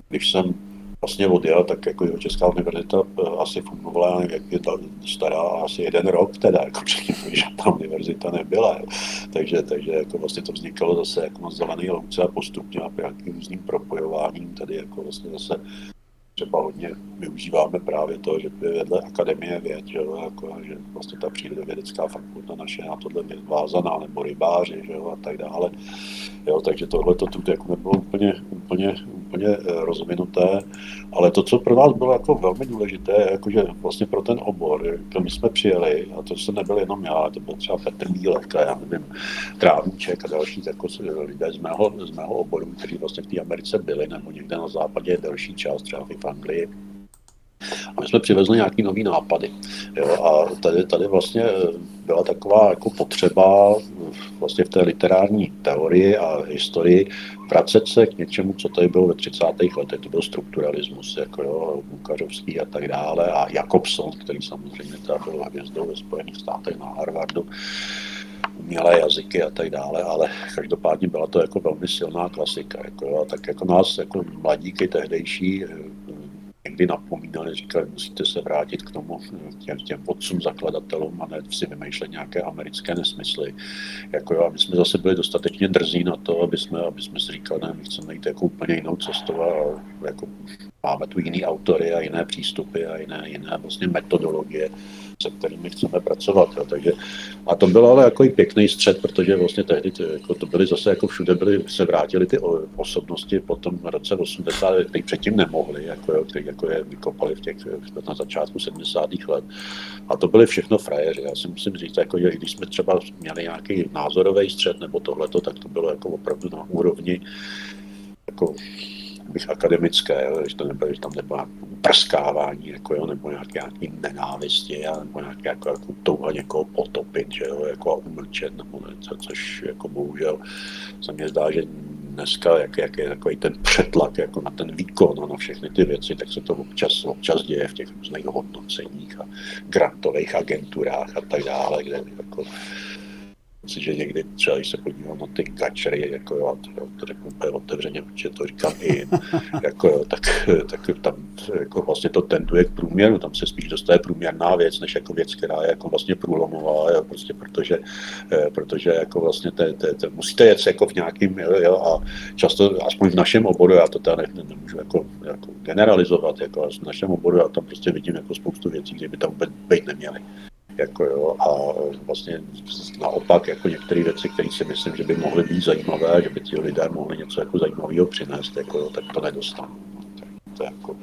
když jsem vlastně odjel, tak jako jo, Česká univerzita eh, asi fungovala, jak je ta stará, asi jeden rok teda, jako předtím, že ta univerzita nebyla. Jo. Takže, takže jako vlastně to vznikalo zase jako na zelený louce a postupně a nějakým různým propojováním tady jako vlastně zase třeba hodně využíváme právě to, že je vedle akademie věd, že, jako, že vlastně ta přírodovědecká fakulta naše na tohle je vázaná, nebo rybáři, že a tak dále. Jo, takže tohle to tu jako nebylo úplně, úplně, úplně eh, rozvinuté, ale to, co pro nás bylo jako velmi důležité, jakože vlastně pro ten obor, jak my jsme přijeli, a to se nebyl jenom já, to byl třeba Petr Bílek, a já nevím, Trávníček a další jako lidé z mého, z mého oboru, kteří vlastně v té Americe byli, nebo někde na západě další část, třeba v Anglii, a my jsme přivezli nějaký nový nápady. Jo, a tady, tady vlastně byla taková jako potřeba vlastně v té literární teorii a historii vracet se k něčemu, co tady bylo ve 30. letech. To byl strukturalismus, jako jo, Bukařovský a tak dále. A Jakobson, který samozřejmě teda byl hvězdou ve Spojených státech na Harvardu umělé jazyky a tak dále, ale každopádně byla to jako velmi silná klasika. Jako, a tak jako nás, jako mladíky tehdejší, někdy napomínali, říkali, musíte se vrátit k tomu, těm, těm otcům zakladatelům a ne si vymýšlet nějaké americké nesmysly. Jako jo, jsme zase byli dostatečně drzí na to, aby jsme, aby jsme si říkali, ne, my chceme jít jako úplně jinou cestou a jako máme tu jiný autory a jiné přístupy a jiné, jiné vlastně metodologie se kterými chceme pracovat. Jo. Takže, a to byl ale jako i pěkný střed, protože vlastně tehdy to, jako to byly zase jako všude byly, se vrátily ty osobnosti po tom roce 80, kteří předtím nemohli, jako, jo, kteří jako je vykopali v těch, na začátku 70. let. A to byly všechno frajeři. Já si musím říct, jako, že když jsme třeba měli nějaký názorový střed nebo tohleto, tak to bylo jako opravdu na úrovni jako bych akademické, jo, že to nebylo, že tam nebylo prskávání, jako, jo, nebo nějaké, nějaký nenávisti, nebo nějaké jako, jako touha někoho potopit, že jo, jako umlčet, nebo něco, což jako bohužel se mně zdá, že dneska, jak, jak je takový ten přetlak jako na ten výkon a na všechny ty věci, tak se to občas, občas děje v těch různých hodnoceních a grantových agenturách a tak dále, kde jako si, že někdy třeba, když se podívám na ty gačery, jako jo, to, to řeknu úplně otevřeně, protože to říkám i jako jo, tak, tak tam jako vlastně to tenduje k průměru, tam se spíš dostane průměrná věc, než jako věc, která je jako vlastně průlomová, jo, prostě protože, eh, protože jako vlastně te, te, te, musíte jet jako v nějakým, jo, jo, a často, aspoň v našem oboru, já to teda ne, ne, nemůžu jako, jako generalizovat, jako v našem oboru já tam prostě vidím jako spoustu věcí, kde by tam vůbec být neměly. Jako jo, a vlastně naopak jako některé věci, které si myslím, že by mohly být zajímavé, že by ti lidé mohli něco jako zajímavého přinést, jako jo, tak to nedostanou. Tak to je jako,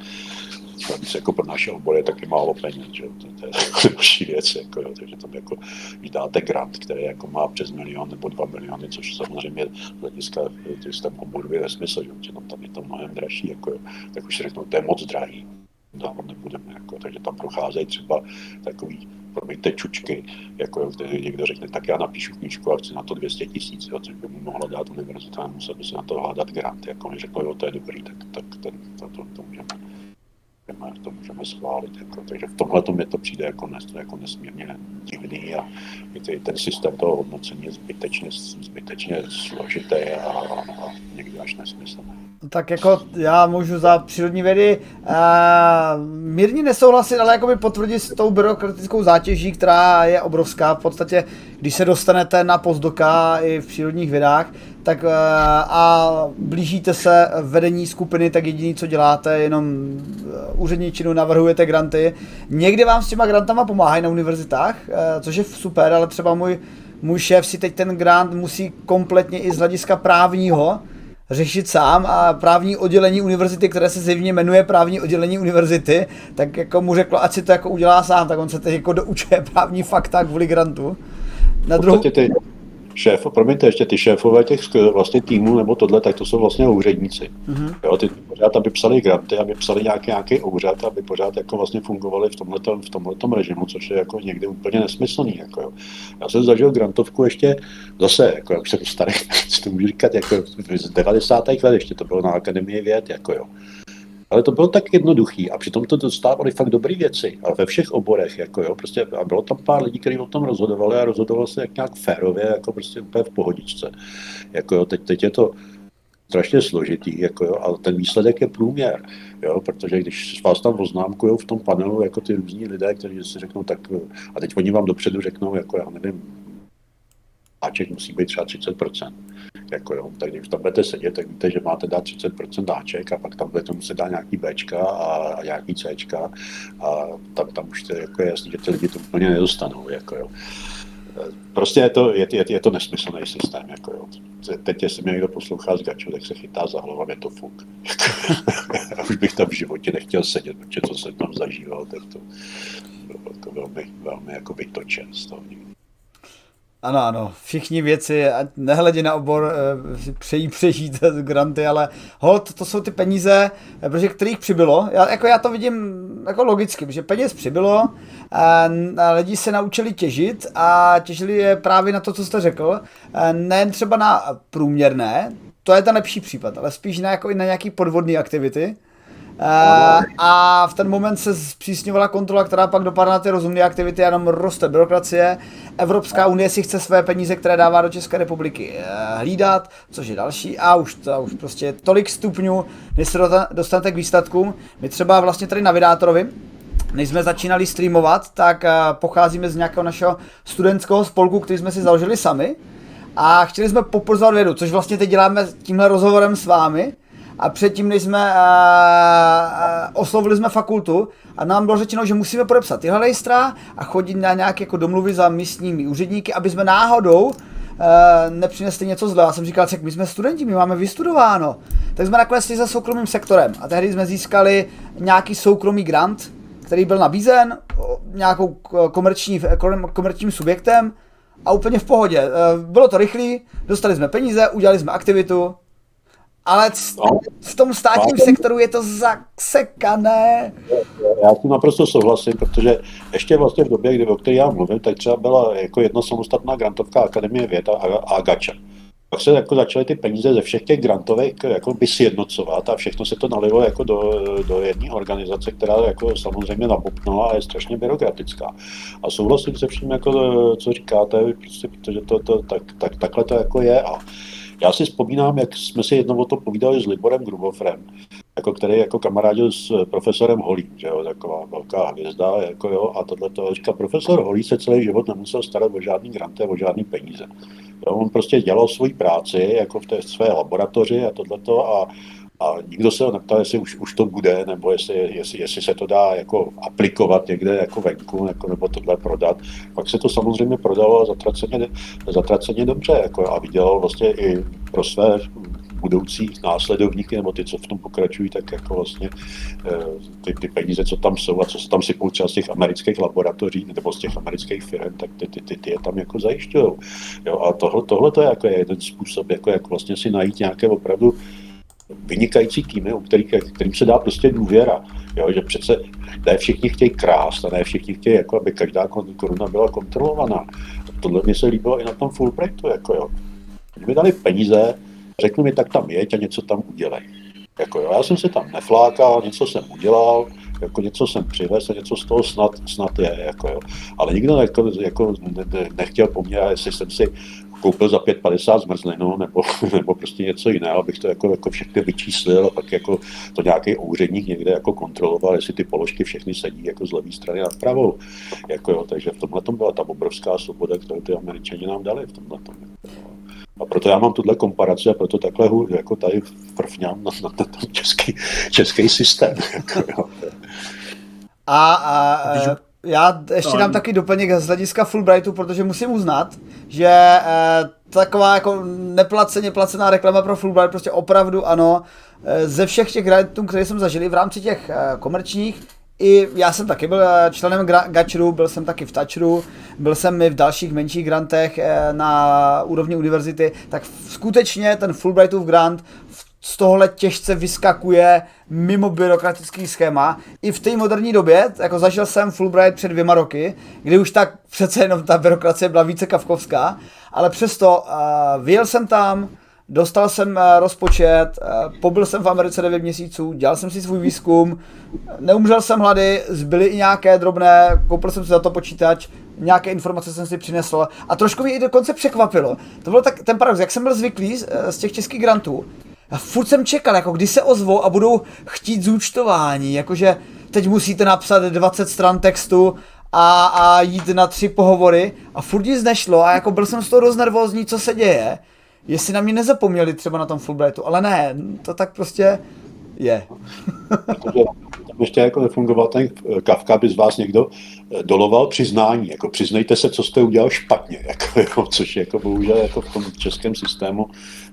navíc jako pro naše obory je taky málo peněz, že to, to je jako další věc, jako, jo, takže tam jako vydáte grant, který jako má přes milion nebo dva miliony, což samozřejmě z hlediska systém oboru je nesmysl, že tam, tam je to mnohem dražší, jako, tak už řeknou, to je moc drahý, dávno nebudeme, jako, takže tam procházejí třeba takový promiňte, čučky, jako který někdo řekne, tak já napíšu knížku a chci na to 200 tisíc, což by mu mohla dát univerzita, musel by se na to hádat grant, jako mi řekl, jo, to je dobrý, tak, tak ten, to, to, to můžeme to můžeme schválit. Jako, takže v tomhle mi to přijde jako, nes, jako nesmírně divný a ten systém toho hodnocení je zbytečně, zbytečně složitý a, a, a někdy až nesmyslný. Tak jako já můžu za přírodní vědy uh, mírně nesouhlasit, ale jakoby potvrdit s tou byrokratickou zátěží, která je obrovská. V podstatě, když se dostanete na pozdoka i v přírodních vědách, tak uh, a blížíte se vedení skupiny, tak jediný, co děláte, jenom uh, úředničinu navrhujete granty. Někdy vám s těma grantama pomáhají na univerzitách, uh, což je super, ale třeba můj, můj šéf si teď ten grant musí kompletně i z hlediska právního řešit sám a právní oddělení univerzity, které se zjevně jmenuje právní oddělení univerzity, tak jako mu řeklo, ať si to jako udělá sám, tak on se teď jako doučuje právní fakta kvůli grantu. Na druhou... Ty, šéf, promiňte, ještě ty šéfové těch vlastně týmů nebo tohle, tak to jsou vlastně úředníci. Mm-hmm. Jo, ty pořád, aby psali granty, aby psali nějaký, nějaký úřad, aby pořád jako vlastně fungovali v tomhletom, v tomhletom režimu, což je jako někdy úplně nesmyslný. Jako jo. Já jsem zažil grantovku ještě zase, jako jak jsem starý, to můžu říkat, jako z 90. let ještě to bylo na Akademii věd, jako jo. Ale to bylo tak jednoduchý a přitom to dostávali fakt dobré věci. A ve všech oborech, jako jo, prostě, a bylo tam pár lidí, kteří o tom rozhodovali a rozhodovalo se jak nějak férově, jako prostě úplně v pohodičce. Jako jo, teď, teď je to strašně složitý, jako jo, ale ten výsledek je průměr, jo, protože když vás tam oznámkují v tom panelu jako ty různí lidé, kteří si řeknou, tak a teď oni vám dopředu řeknou, jako já nevím, Aček musí být třeba 30%. Jako jo, tak když tam budete sedět, tak víte, že máte dát 30% dáček a pak tam budete muset dát nějaký Bčka a, a nějaký Cčka a tam, tam už to, jako je jasný, že ty lidi to úplně nedostanou. Jako jo. Prostě je to, je, je, je to nesmyslný systém. Jako jo. Teď, jestli mě někdo poslouchá z gaču, tak se chytá za hlavu, je to fuk. Už bych tam v životě nechtěl sedět, protože co jsem tam zažíval, tak to bylo velmi, velmi jako vytočen z toho. Ano, ano, všichni věci, ať nehledě na obor, eh, přejí přežít granty, ale hold, to jsou ty peníze, eh, protože kterých přibylo. Já, jako já to vidím jako logicky, protože peněz přibylo, a, a lidi se naučili těžit a těžili je právě na to, co jste řekl, nejen třeba na průměrné, to je ten lepší případ, ale spíš na, jako i na nějaký podvodné aktivity. Uh, a v ten moment se zpřísňovala kontrola, která pak dopadla na ty rozumné aktivity, jenom roste byrokracie. Evropská unie si chce své peníze, které dává do České republiky, uh, hlídat, což je další. A už to už prostě tolik stupňů, než se dostanete k výsledkům. My třeba vlastně tady na Vydátorovi, než jsme začínali streamovat, tak uh, pocházíme z nějakého našeho studentského spolku, který jsme si založili sami. A chtěli jsme popozovat vědu, což vlastně teď děláme tímhle rozhovorem s vámi a předtím, než jsme uh, oslovili jsme fakultu a nám bylo řečeno, že musíme podepsat tyhle lejstra a chodit na nějaké jako domluvy za místními úředníky, aby jsme náhodou uh, nepřinesli něco zlého. Já jsem říkal, my jsme studenti, my máme vystudováno. Tak jsme nakonec šli za soukromým sektorem a tehdy jsme získali nějaký soukromý grant, který byl nabízen nějakou komerční, komerčním subjektem a úplně v pohodě. Bylo to rychlé, dostali jsme peníze, udělali jsme aktivitu, ale no. v tom státním no. sektoru je to zasekané. Já s tím naprosto souhlasím, protože ještě vlastně v době, kdy, o které já mluvím, tak třeba byla jako jedna samostatná grantovka Akademie věd a, a Gača. Pak se jako začaly ty peníze ze všech těch grantovek jako by sjednocovat a všechno se to nalilo jako do, do jedné organizace, která jako samozřejmě nabopnula a je strašně byrokratická. A souhlasím se vším, jako, co říkáte, prostě, protože to, to, tak, tak, takhle to jako je. A já si vzpomínám, jak jsme si jednou o to povídali s Liborem Grubofrem, jako který jako kamarádil s profesorem Holím, že jo, taková velká hvězda, jako jo, a tohle to říká, profesor Holí se celý život nemusel starat o žádný granty, o žádný peníze. Jo, on prostě dělal svoji práci, jako v té své laboratoři a tohleto a a nikdo se ho neptal, jestli už, už to bude, nebo jestli, jestli, jestli, se to dá jako aplikovat někde jako venku, jako, nebo tohle prodat. Pak se to samozřejmě prodalo zatraceně, zatraceně dobře jako, a vydělal vlastně i pro své budoucí následovníky, nebo ty, co v tom pokračují, tak jako vlastně eh, ty, ty peníze, co tam jsou a co se tam si třeba z těch amerických laboratoří nebo z těch amerických firm, tak ty, ty, ty, ty je tam jako zajišťují. A tohle, tohle to je jako jeden způsob, jako jak vlastně si najít nějaké opravdu vynikající týmy, u kterých, kterým se dá prostě důvěra. Jo, že přece ne všichni chtějí krást a ne všichni chtějí, jako aby každá koruna byla kontrolovaná. Tohle mi se líbilo i na tom Fulbrightu. Jako jo. Když mi dali peníze, řekli mi, tak tam jeď a něco tam udělej. Jako jo, já jsem se tam neflákal, něco jsem udělal, jako něco jsem přivez a něco z toho snad, snad je. Jako jo. Ale nikdo jako, jako ne, ne, nechtěl po mně, jestli jsem si koupil za 5,50 zmrzlinu nebo, nebo prostě něco jiného, abych to jako, jako všechny vyčíslil a pak jako to nějaký úředník někde jako kontroloval, jestli ty položky všechny sedí jako z levé strany na pravou. Jako jo, takže v tomhle tom byla ta obrovská svoboda, kterou ty američani nám dali v tomhle tom. A proto já mám tuhle komparaci a proto takhle jako tady frfňám na, na, na ten český, český systém. Jako, jo. A, a, a já ještě no, dám taky doplněk z hlediska Fulbrightu, protože musím uznat, že eh, taková jako neplaceně placená reklama pro Fulbright prostě opravdu ano, eh, ze všech těch grantů, které jsem zažil v rámci těch eh, komerčních, i já jsem taky byl členem Gačru, byl jsem taky v Tačru, byl jsem i v dalších menších grantech na úrovni univerzity, tak skutečně ten Fulbrightův grant z tohohle těžce vyskakuje mimo byrokratický schéma. I v té moderní době, jako zažil jsem Fulbright před dvěma roky, kdy už tak přece jenom ta byrokracie byla více kavkovská, ale přesto uh, vyjel jsem tam, Dostal jsem uh, rozpočet, uh, pobyl jsem v Americe 9 měsíců, dělal jsem si svůj výzkum, neumřel jsem hlady, zbyly i nějaké drobné, koupil jsem si za to počítač, nějaké informace jsem si přinesl a trošku mě i dokonce překvapilo. To byl tak ten paradox, jak jsem byl zvyklý z, z těch českých grantů, a furt jsem čekal, jako kdy se ozvou a budou chtít zúčtování, jakože teď musíte napsat 20 stran textu a, a jít na tři pohovory a furt nic nešlo a jako byl jsem z toho dost nervózní, co se děje. Jestli na mě nezapomněli třeba na tom Fulbrightu, ale ne, to tak prostě je. ještě jako nefungoval ten Kafka, aby z vás někdo eh, doloval přiznání, jako přiznejte se, co jste udělal špatně, jako, jako, což jako bohužel jako v tom českém systému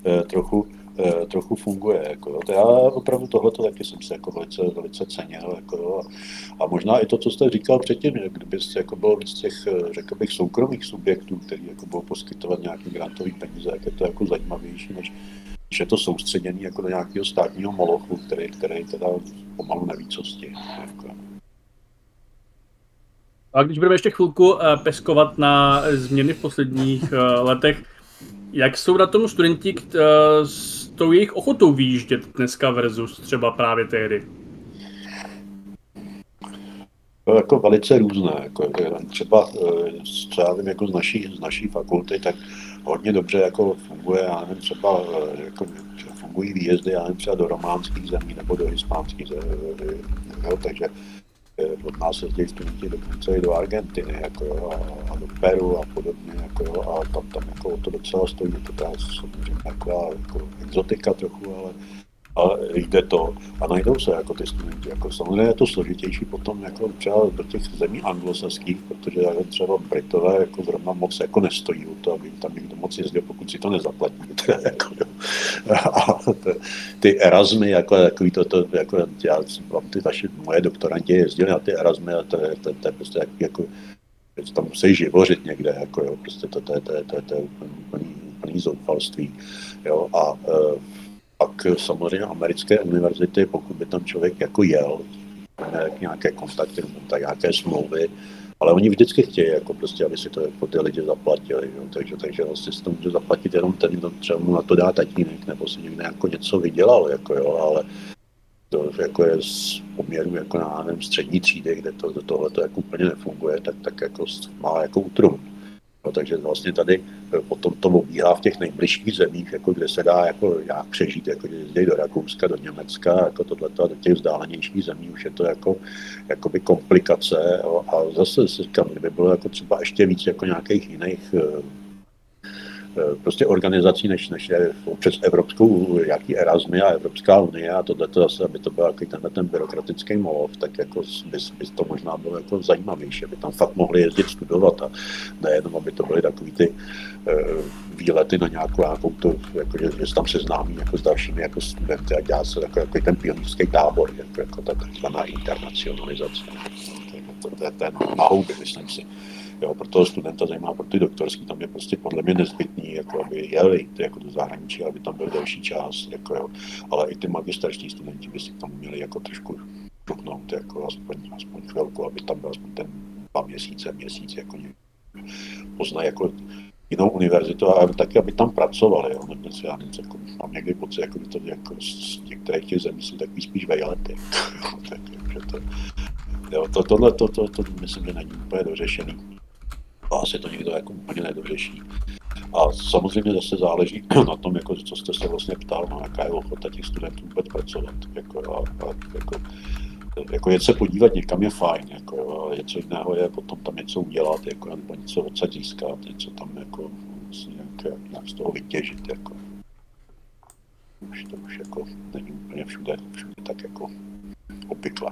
eh, trochu, eh, trochu funguje. Jako, to já opravdu tohleto taky jsem se jako velice, velice cenil. Jako, a, možná i to, co jste říkal předtím, že kdybyste jako byl z těch, eh, řekl bych, soukromých subjektů, který jako budou poskytovat nějaké grantové peníze, jak je to jako zajímavější, než že je to soustředěný jako do nějakého státního molochu, který, který teda pomalu neví, co s tím. Jako. A když budeme ještě chvilku eh, peskovat na změny v posledních letech, jak jsou na tom studenti s tou jejich ochotou výjíždět dneska versus třeba právě tehdy? To jako velice různé. Jako, třeba, třeba vím, jako z naší, z naší fakulty, tak hodně dobře jako funguje, já nevím, třeba jako fungují výjezdy, já nevím, třeba do románských zemí nebo do hispánských zemí, jo, takže eh, od se jezdí studenti dokonce i do Argentiny jako jo, a, a, do Peru a podobně jako jo, a tam, tam jako to docela stojí, to teda samozřejmě taková jako exotika trochu, ale ale jde to a najdou se jako ty studenti. Jako samozřejmě je to složitější potom jako třeba do těch zemí anglosaských, protože třeba Britové jako zrovna moc jako nestojí u to, aby tam někdo moc jezdil, pokud si to nezaplatí. jako, a ty, Erasmy, jako, jako, to, to, jako já vám ty naše, moje doktoranti jezdili na ty Erasmy a to je, to, to je prostě jako, jako tam musí živořit někde, jako jo, prostě to, to, to, to, to, to je úplný, úplný zoufalství. Jo, a uh, pak samozřejmě americké univerzity, pokud by tam člověk jako jel, nějaké kontakty, tak nějaké smlouvy, ale oni vždycky chtějí, jako prostě, aby si to jako ty lidi zaplatili. Jo. Takže, takže vlastně si to může zaplatit jenom ten, kdo třeba mu na to dá tatínek, nebo si někde jako něco vydělal, jako jo, ale to jako je z poměru jako na nevím, střední třídy, kde to, tohle to jako úplně nefunguje, tak, tak jako má jako útrum. No, takže vlastně tady eh, potom to obíhá v těch nejbližších zemích, jako kde se dá jako jak přežít, jako jezdí do Rakouska, do Německa, jako tohleto a do těch vzdálenějších zemí už je to jako jakoby komplikace. Jo, a zase si říkám, kdyby bylo jako třeba ještě víc jako nějakých jiných eh, Eh, prostě organizací, než, než je přes Evropskou, jaký Erasmy a Evropská unie a tohle to zase, aby to byl jaký tenhle ten byrokratický molov, tak jako by, by, to možná bylo jako zajímavější, aby tam fakt mohli jezdit studovat a nejenom, aby to byly takový ty uh, výlety na nějakou, nějakou to, jako, že, že se tam seznámí jako s dalšími jako studenty a dělá se jako, jako ten pionýrský tábor, jako, jako ta takzvaná internacionalizace. To, to, to je ten na houby, myslím si jo, pro toho studenta zajímá, pro ty doktorský, tam je prostě podle mě nezbytný, jako aby jeli jako do zahraničí, aby tam byl delší čas, jako jo. ale i ty magisterští studenti by si tam měli jako trošku šuknout, jako aspoň, aspoň chvilku, aby tam byl aspoň ten dva měsíce, měsíc, jako poznají jako jinou univerzitu a taky, aby tam pracovali. Jo. Dnes já nevím, jako, mám někdy pocit, jako by to jako z některých těch zemí jsou takový spíš vejlety. tak, to, jo, to, tohle to, to, to, to, myslím, že není úplně dořešený a asi to nikdo jako úplně nedořeší. A samozřejmě zase záleží na tom, jako, co jste se vlastně ptal, no, jaká je ochota těch studentů vůbec pracovat. Jako, a, a, jako, jako jet se podívat někam je fajn, jako, jo, ale něco jiného je potom tam něco udělat, jako, nebo něco odsaď získat, něco tam jako, vlastně nějak, nějak z toho vytěžit. Jako. Už to už jako není úplně všude, všude tak jako obvykle.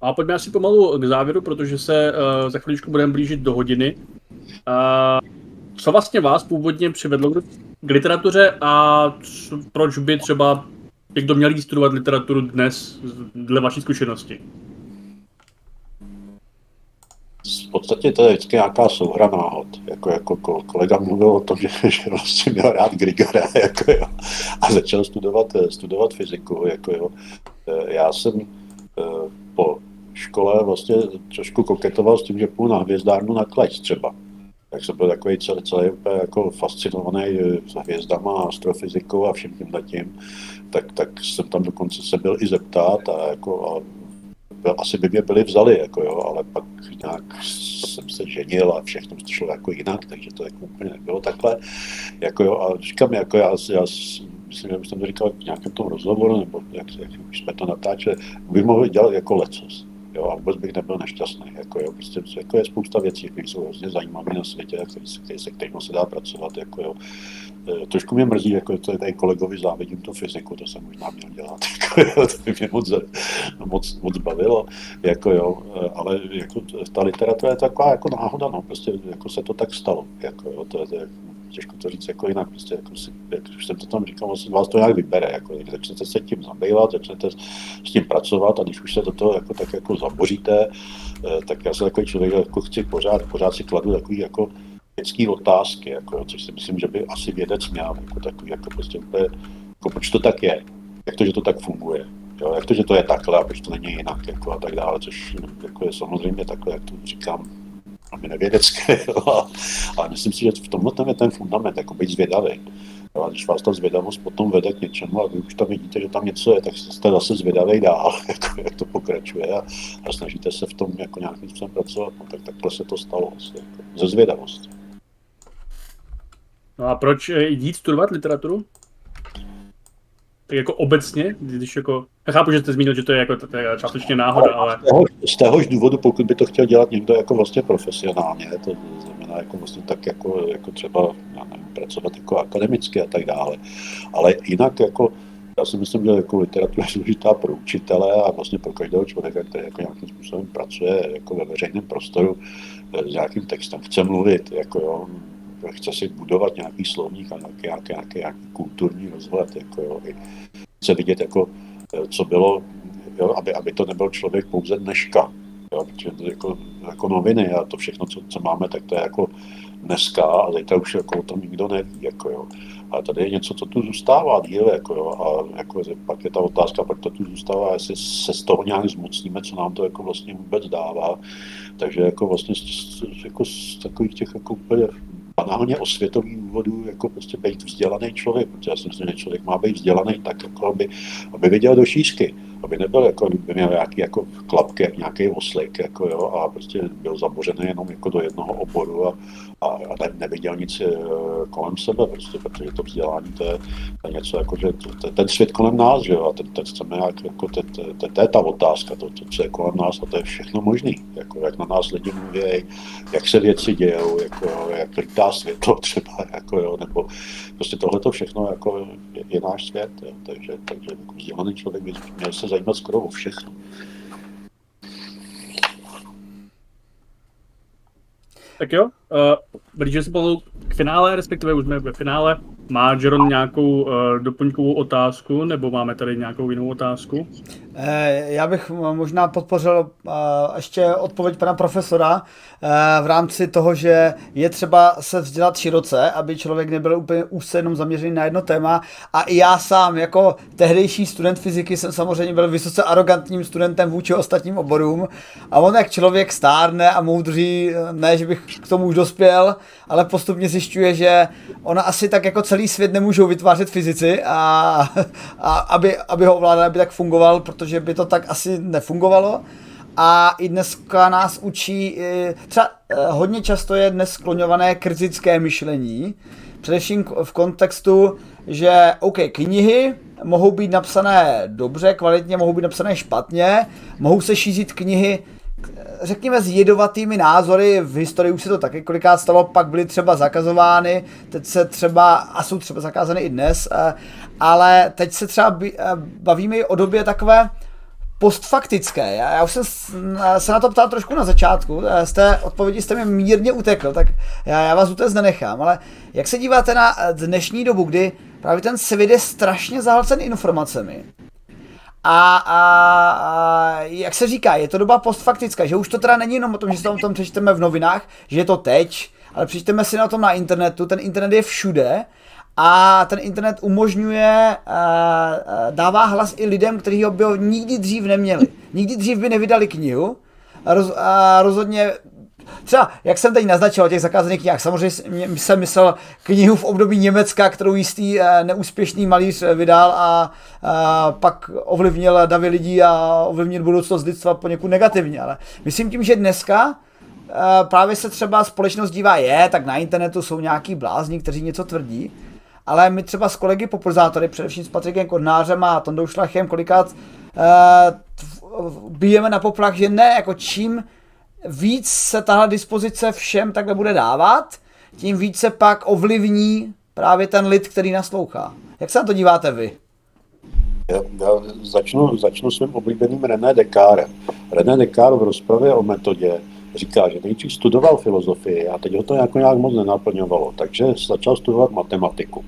A pojďme asi pomalu k závěru, protože se uh, za chviličku budeme blížit do hodiny. Co vlastně vás původně přivedlo k literatuře a co, proč by třeba někdo měl jít studovat literaturu dnes, dle vaší zkušenosti? V podstatě to je vždycky nějaká souhra náhod. Jako, jako kolega mluvil o tom, že, že vlastně měl rád Grigora jako jo, a začal studovat, studovat fyziku. Jako jo. Eh, já jsem po škole vlastně trošku koketoval s tím, že půjdu na hvězdárnu na Kleč třeba. Tak jsem byl takový celý, celý úplně jako fascinovaný eh, s hvězdama, astrofyzikou a všem tím tím. Tak, tak jsem tam dokonce se byl i zeptat a, jako, a byl, asi by mě byli vzali, jako jo, ale pak nějak jsem se ženil a všechno šlo jako jinak, takže to jako úplně nebylo takhle. Jako jo, a říkám, jako já, já myslím, že jsem to říkal v nějakém tom rozhovoru, nebo jak, jak jsme to natáčeli, by mohl dělat jako lecos Jo, a vůbec bych nebyl nešťastný. Jako, jo, prostě, jako je spousta věcí, které jsou hrozně zajímavé na světě, který, který, se kterými se dá pracovat. Jako, jo. E, trošku mě mrzí, jako to tady kolegovi závidím to fyziku, to jsem možná měl dělat. Jako, jo, to by mě moc, moc, moc bavilo. Jako, jo, e, ale jako, ta literatura je taková jako náhoda, no, prostě jako se to tak stalo. Jako, jo, to je, to je těžko to říct jako jinak, prostě jako si, jak už jsem to tam říkal, vlastně vás to nějak vybere, jako, když začnete se tím zabývat, začnete s tím pracovat a když už se do toho jako, tak jako zaboříte, eh, tak já jsem takový člověk, jako chci pořád, pořád si kladu takový jako vědecký otázky, jako, což si myslím, že by asi vědec měl, jako takový, jako prostě úplně, jako proč to tak je, jak to, že to tak funguje, jo, jak to, že to je takhle a proč to není jinak, jako a tak dále, což jako je samozřejmě takhle, jak to říkám, velmi nevědecké, ale myslím si, že v tomhle tam je ten fundament, jako být zvědavý. A když vás ta zvědavost potom vede k něčemu a vy už tam vidíte, že tam něco je, tak jste zase zvědavý dál, jako, jak to pokračuje a, a, snažíte se v tom jako nějakým způsobem pracovat. No, tak takhle se to stalo asi, jako, ze zvědavosti. No a proč jít studovat literaturu? tak jako obecně, když jako, já chápu, že jste zmínil, že to je jako částečně náhoda, ale... Z, téhož, z téhož důvodu, pokud by to chtěl dělat někdo jako vlastně profesionálně, to znamená jako vlastně tak jako, jako třeba, já nevím, pracovat jako akademicky a tak dále, ale jinak jako, já si myslím, že jako literatura je důležitá pro učitele a vlastně pro každého člověka, který jako nějakým způsobem pracuje jako ve veřejném prostoru eh, s nějakým textem, chce mluvit, jako jo, chce si budovat nějaký slovník a nějaký, nějaký, nějaký, nějaký kulturní rozhled, jako jo, i chce vidět, jako, co bylo, jo, aby, aby to nebyl člověk pouze dneška, jo, protože jako, jako noviny a to všechno, co, co máme, tak to je jako dneska a zítra už jako o tom nikdo neví, jako jo. A tady je něco, co tu zůstává díl, jako jo, a jako, pak je ta otázka, pak to tu zůstává, jestli se z toho nějak zmocníme, co nám to jako vlastně vůbec dává. Takže jako vlastně z, jako z takových těch jako úplně banálně osvětový důvodů jako prostě být vzdělaný člověk, protože já si myslím, že člověk má být vzdělaný tak, jako aby, aby viděl do šířky, aby nebyl jako, aby měl nějaký jako klapky, jak nějaký oslik, jako jo, a prostě byl zabořený jenom jako do jednoho oboru a, a, ne, neviděl nic eh, kolem sebe, prostě, protože to vzdělání to je, to je něco jako, že to, to, ten svět kolem nás, že jo, a ten, ten chceme jak, jako, to, to, to, to, je ta otázka, to, to, co je kolem nás a to je všechno možný, jako, jak na nás lidi mluví, jak se věci dějou, jako, jak lítá světlo třeba, jako, jo, nebo prostě tohle to všechno jako je, je náš svět, jo, takže, takže jako vzdělaný člověk by měl se zajímat skoro o všechno. Tak jo, uh, blížíme se pomalu k finále, respektive už jsme ve finále. Má Jeron nějakou uh, doplňkovou otázku, nebo máme tady nějakou jinou otázku? Eh, já bych možná podpořil uh, ještě odpověď pana profesora uh, v rámci toho, že je třeba se vzdělat široce, aby člověk nebyl úplně úzce jenom zaměřený na jedno téma. A i já sám, jako tehdejší student fyziky, jsem samozřejmě byl vysoce arrogantním studentem vůči ostatním oborům. A on, jak člověk stárne a moudří, ne, že bych k tomu už dospěl, ale postupně zjišťuje, že ona asi tak jako celý svět nemůžou vytvářet fyzici a, a aby, aby ho ovládali, aby tak fungoval, protože by to tak asi nefungovalo. A i dneska nás učí, třeba eh, hodně často je dnes skloňované kritické myšlení, především v kontextu, že OK, knihy mohou být napsané dobře, kvalitně, mohou být napsané špatně, mohou se šířit knihy řekněme, s jedovatými názory, v historii už se to taky kolikrát stalo, pak byly třeba zakazovány, teď se třeba, a jsou třeba zakázány i dnes, eh, ale teď se třeba eh, bavíme o době takové postfaktické. Já, já už jsem se na to ptal trošku na začátku, eh, z té odpovědi jste mi mírně utekl, tak já, já vás vůbec nenechám, ale jak se díváte na dnešní dobu, kdy právě ten svět je strašně zahlcen informacemi, a, a, a jak se říká, je to doba postfaktická, že už to teda není jenom o tom, že se o tom přečteme v novinách, že je to teď, ale přečteme si na tom na internetu, ten internet je všude a ten internet umožňuje, dává hlas i lidem, kteří ho by ho nikdy dřív neměli. Nikdy dřív by nevydali knihu, roz, a rozhodně Třeba, jak jsem teď naznačil o těch zakázaných knihách, samozřejmě jsem myslel knihu v období Německa, kterou jistý eh, neúspěšný malíř eh, vydal a, a pak ovlivnil davy lidí a ovlivnil budoucnost lidstva poněkud negativně. Ale myslím tím, že dneska eh, právě se třeba společnost dívá, je, tak na internetu jsou nějaký blázni, kteří něco tvrdí, ale my třeba s kolegy popularizátory, především s Patrikem Kodnářem a Tondou Šlachem, kolikrát bijeme na poplach, že ne, jako čím víc se tahle dispozice všem takhle bude dávat, tím více pak ovlivní právě ten lid, který naslouchá. Jak se na to díváte vy? Já, já začnu, začnu svým oblíbeným René Descartes. René Descartes v rozpravě o metodě říká, že nejdřív studoval filozofii a teď ho to jako nějak moc nenaplňovalo, takže začal studovat matematiku.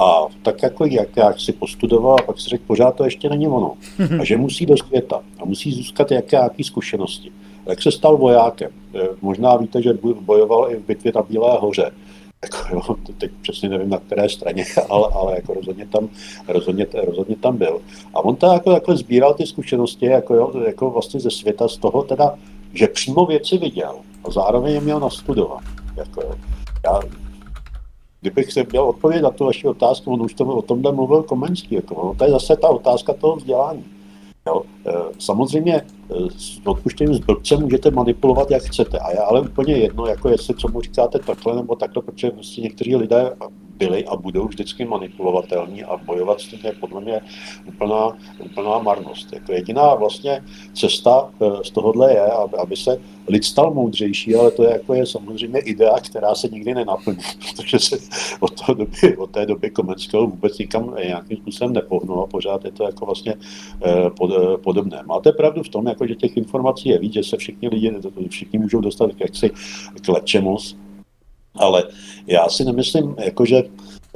A tak jako jak, jak si postudoval a pak si řekl, pořád to ještě není ono. A že musí do světa a musí získat jaké, jaké zkušenosti. Jak se stal vojákem? Možná víte, že bojoval i v bitvě na Bílé hoře. Jako, jo, teď přesně nevím na které straně, ale, ale jako rozhodně, tam, rozhodně, rozhodně tam byl. A on to jako, jako sbíral ty zkušenosti jako, jo, jako vlastně ze světa z toho teda, že přímo věci viděl a zároveň je měl nastudovat. Jako, jo. Já, kdybych se měl odpovědět na tu vaši otázku, on už to, o tomhle mluvil Komenský, jako, no, to je zase ta otázka toho vzdělání. Jo? E, samozřejmě e, s odpuštěním s blbcem můžete manipulovat, jak chcete. A je ale úplně jedno, jako jestli co mu říkáte takhle nebo takhle, protože prostě někteří lidé byli a budou vždycky manipulovatelní a bojovat s tím je podle mě úplná, úplná marnost. Jako jediná vlastně cesta e, z tohohle je, aby, aby se lid stal moudřejší, ale to je, jako je samozřejmě idea, která se nikdy nenaplní, protože se od, té doby, od té doby Komenského vůbec nikam nějakým způsobem nepohnul a pořád je to jako vlastně eh, pod, eh, podobné. Máte pravdu v tom, jako, že těch informací je víc, že se všichni lidi, všichni můžou dostat jaksi, k lečemus, ale já si nemyslím, jako, že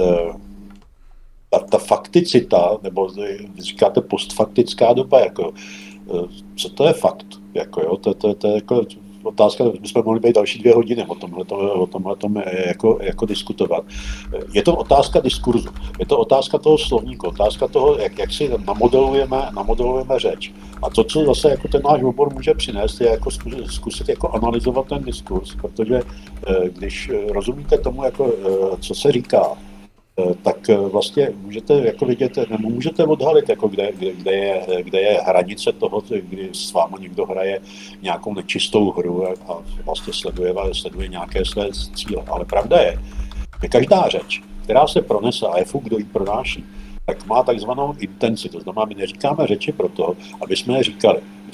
eh, ta, ta fakticita, nebo říkáte postfaktická doba, jako, co to je fakt? Jako, jo, to, to, to je jako otázka, my jsme mohli být další dvě hodiny o tomhle, o tomhle tom jako, jako diskutovat. Je to otázka diskurzu, je to otázka toho slovníku, otázka toho, jak, jak si namodelujeme, namodelujeme řeč. A to, co zase jako ten náš obor může přinést, je jako zkusit, zkusit jako analyzovat ten diskurs, protože eh, když rozumíte tomu, jako, eh, co se říká, Eh, tak eh, vlastně můžete jako vidět, nebo můžete odhalit, jako kde, kde, kde, je, kde je hranice toho, kdy s vámi někdo hraje nějakou nečistou hru a vlastně sleduje, sleduje nějaké své cíle. Ale pravda je, že každá řeč, která se pronese a je fuk, kdo ji pronáší, tak má takzvanou intenci. To znamená, my neříkáme řeči proto, aby jsme je říkali.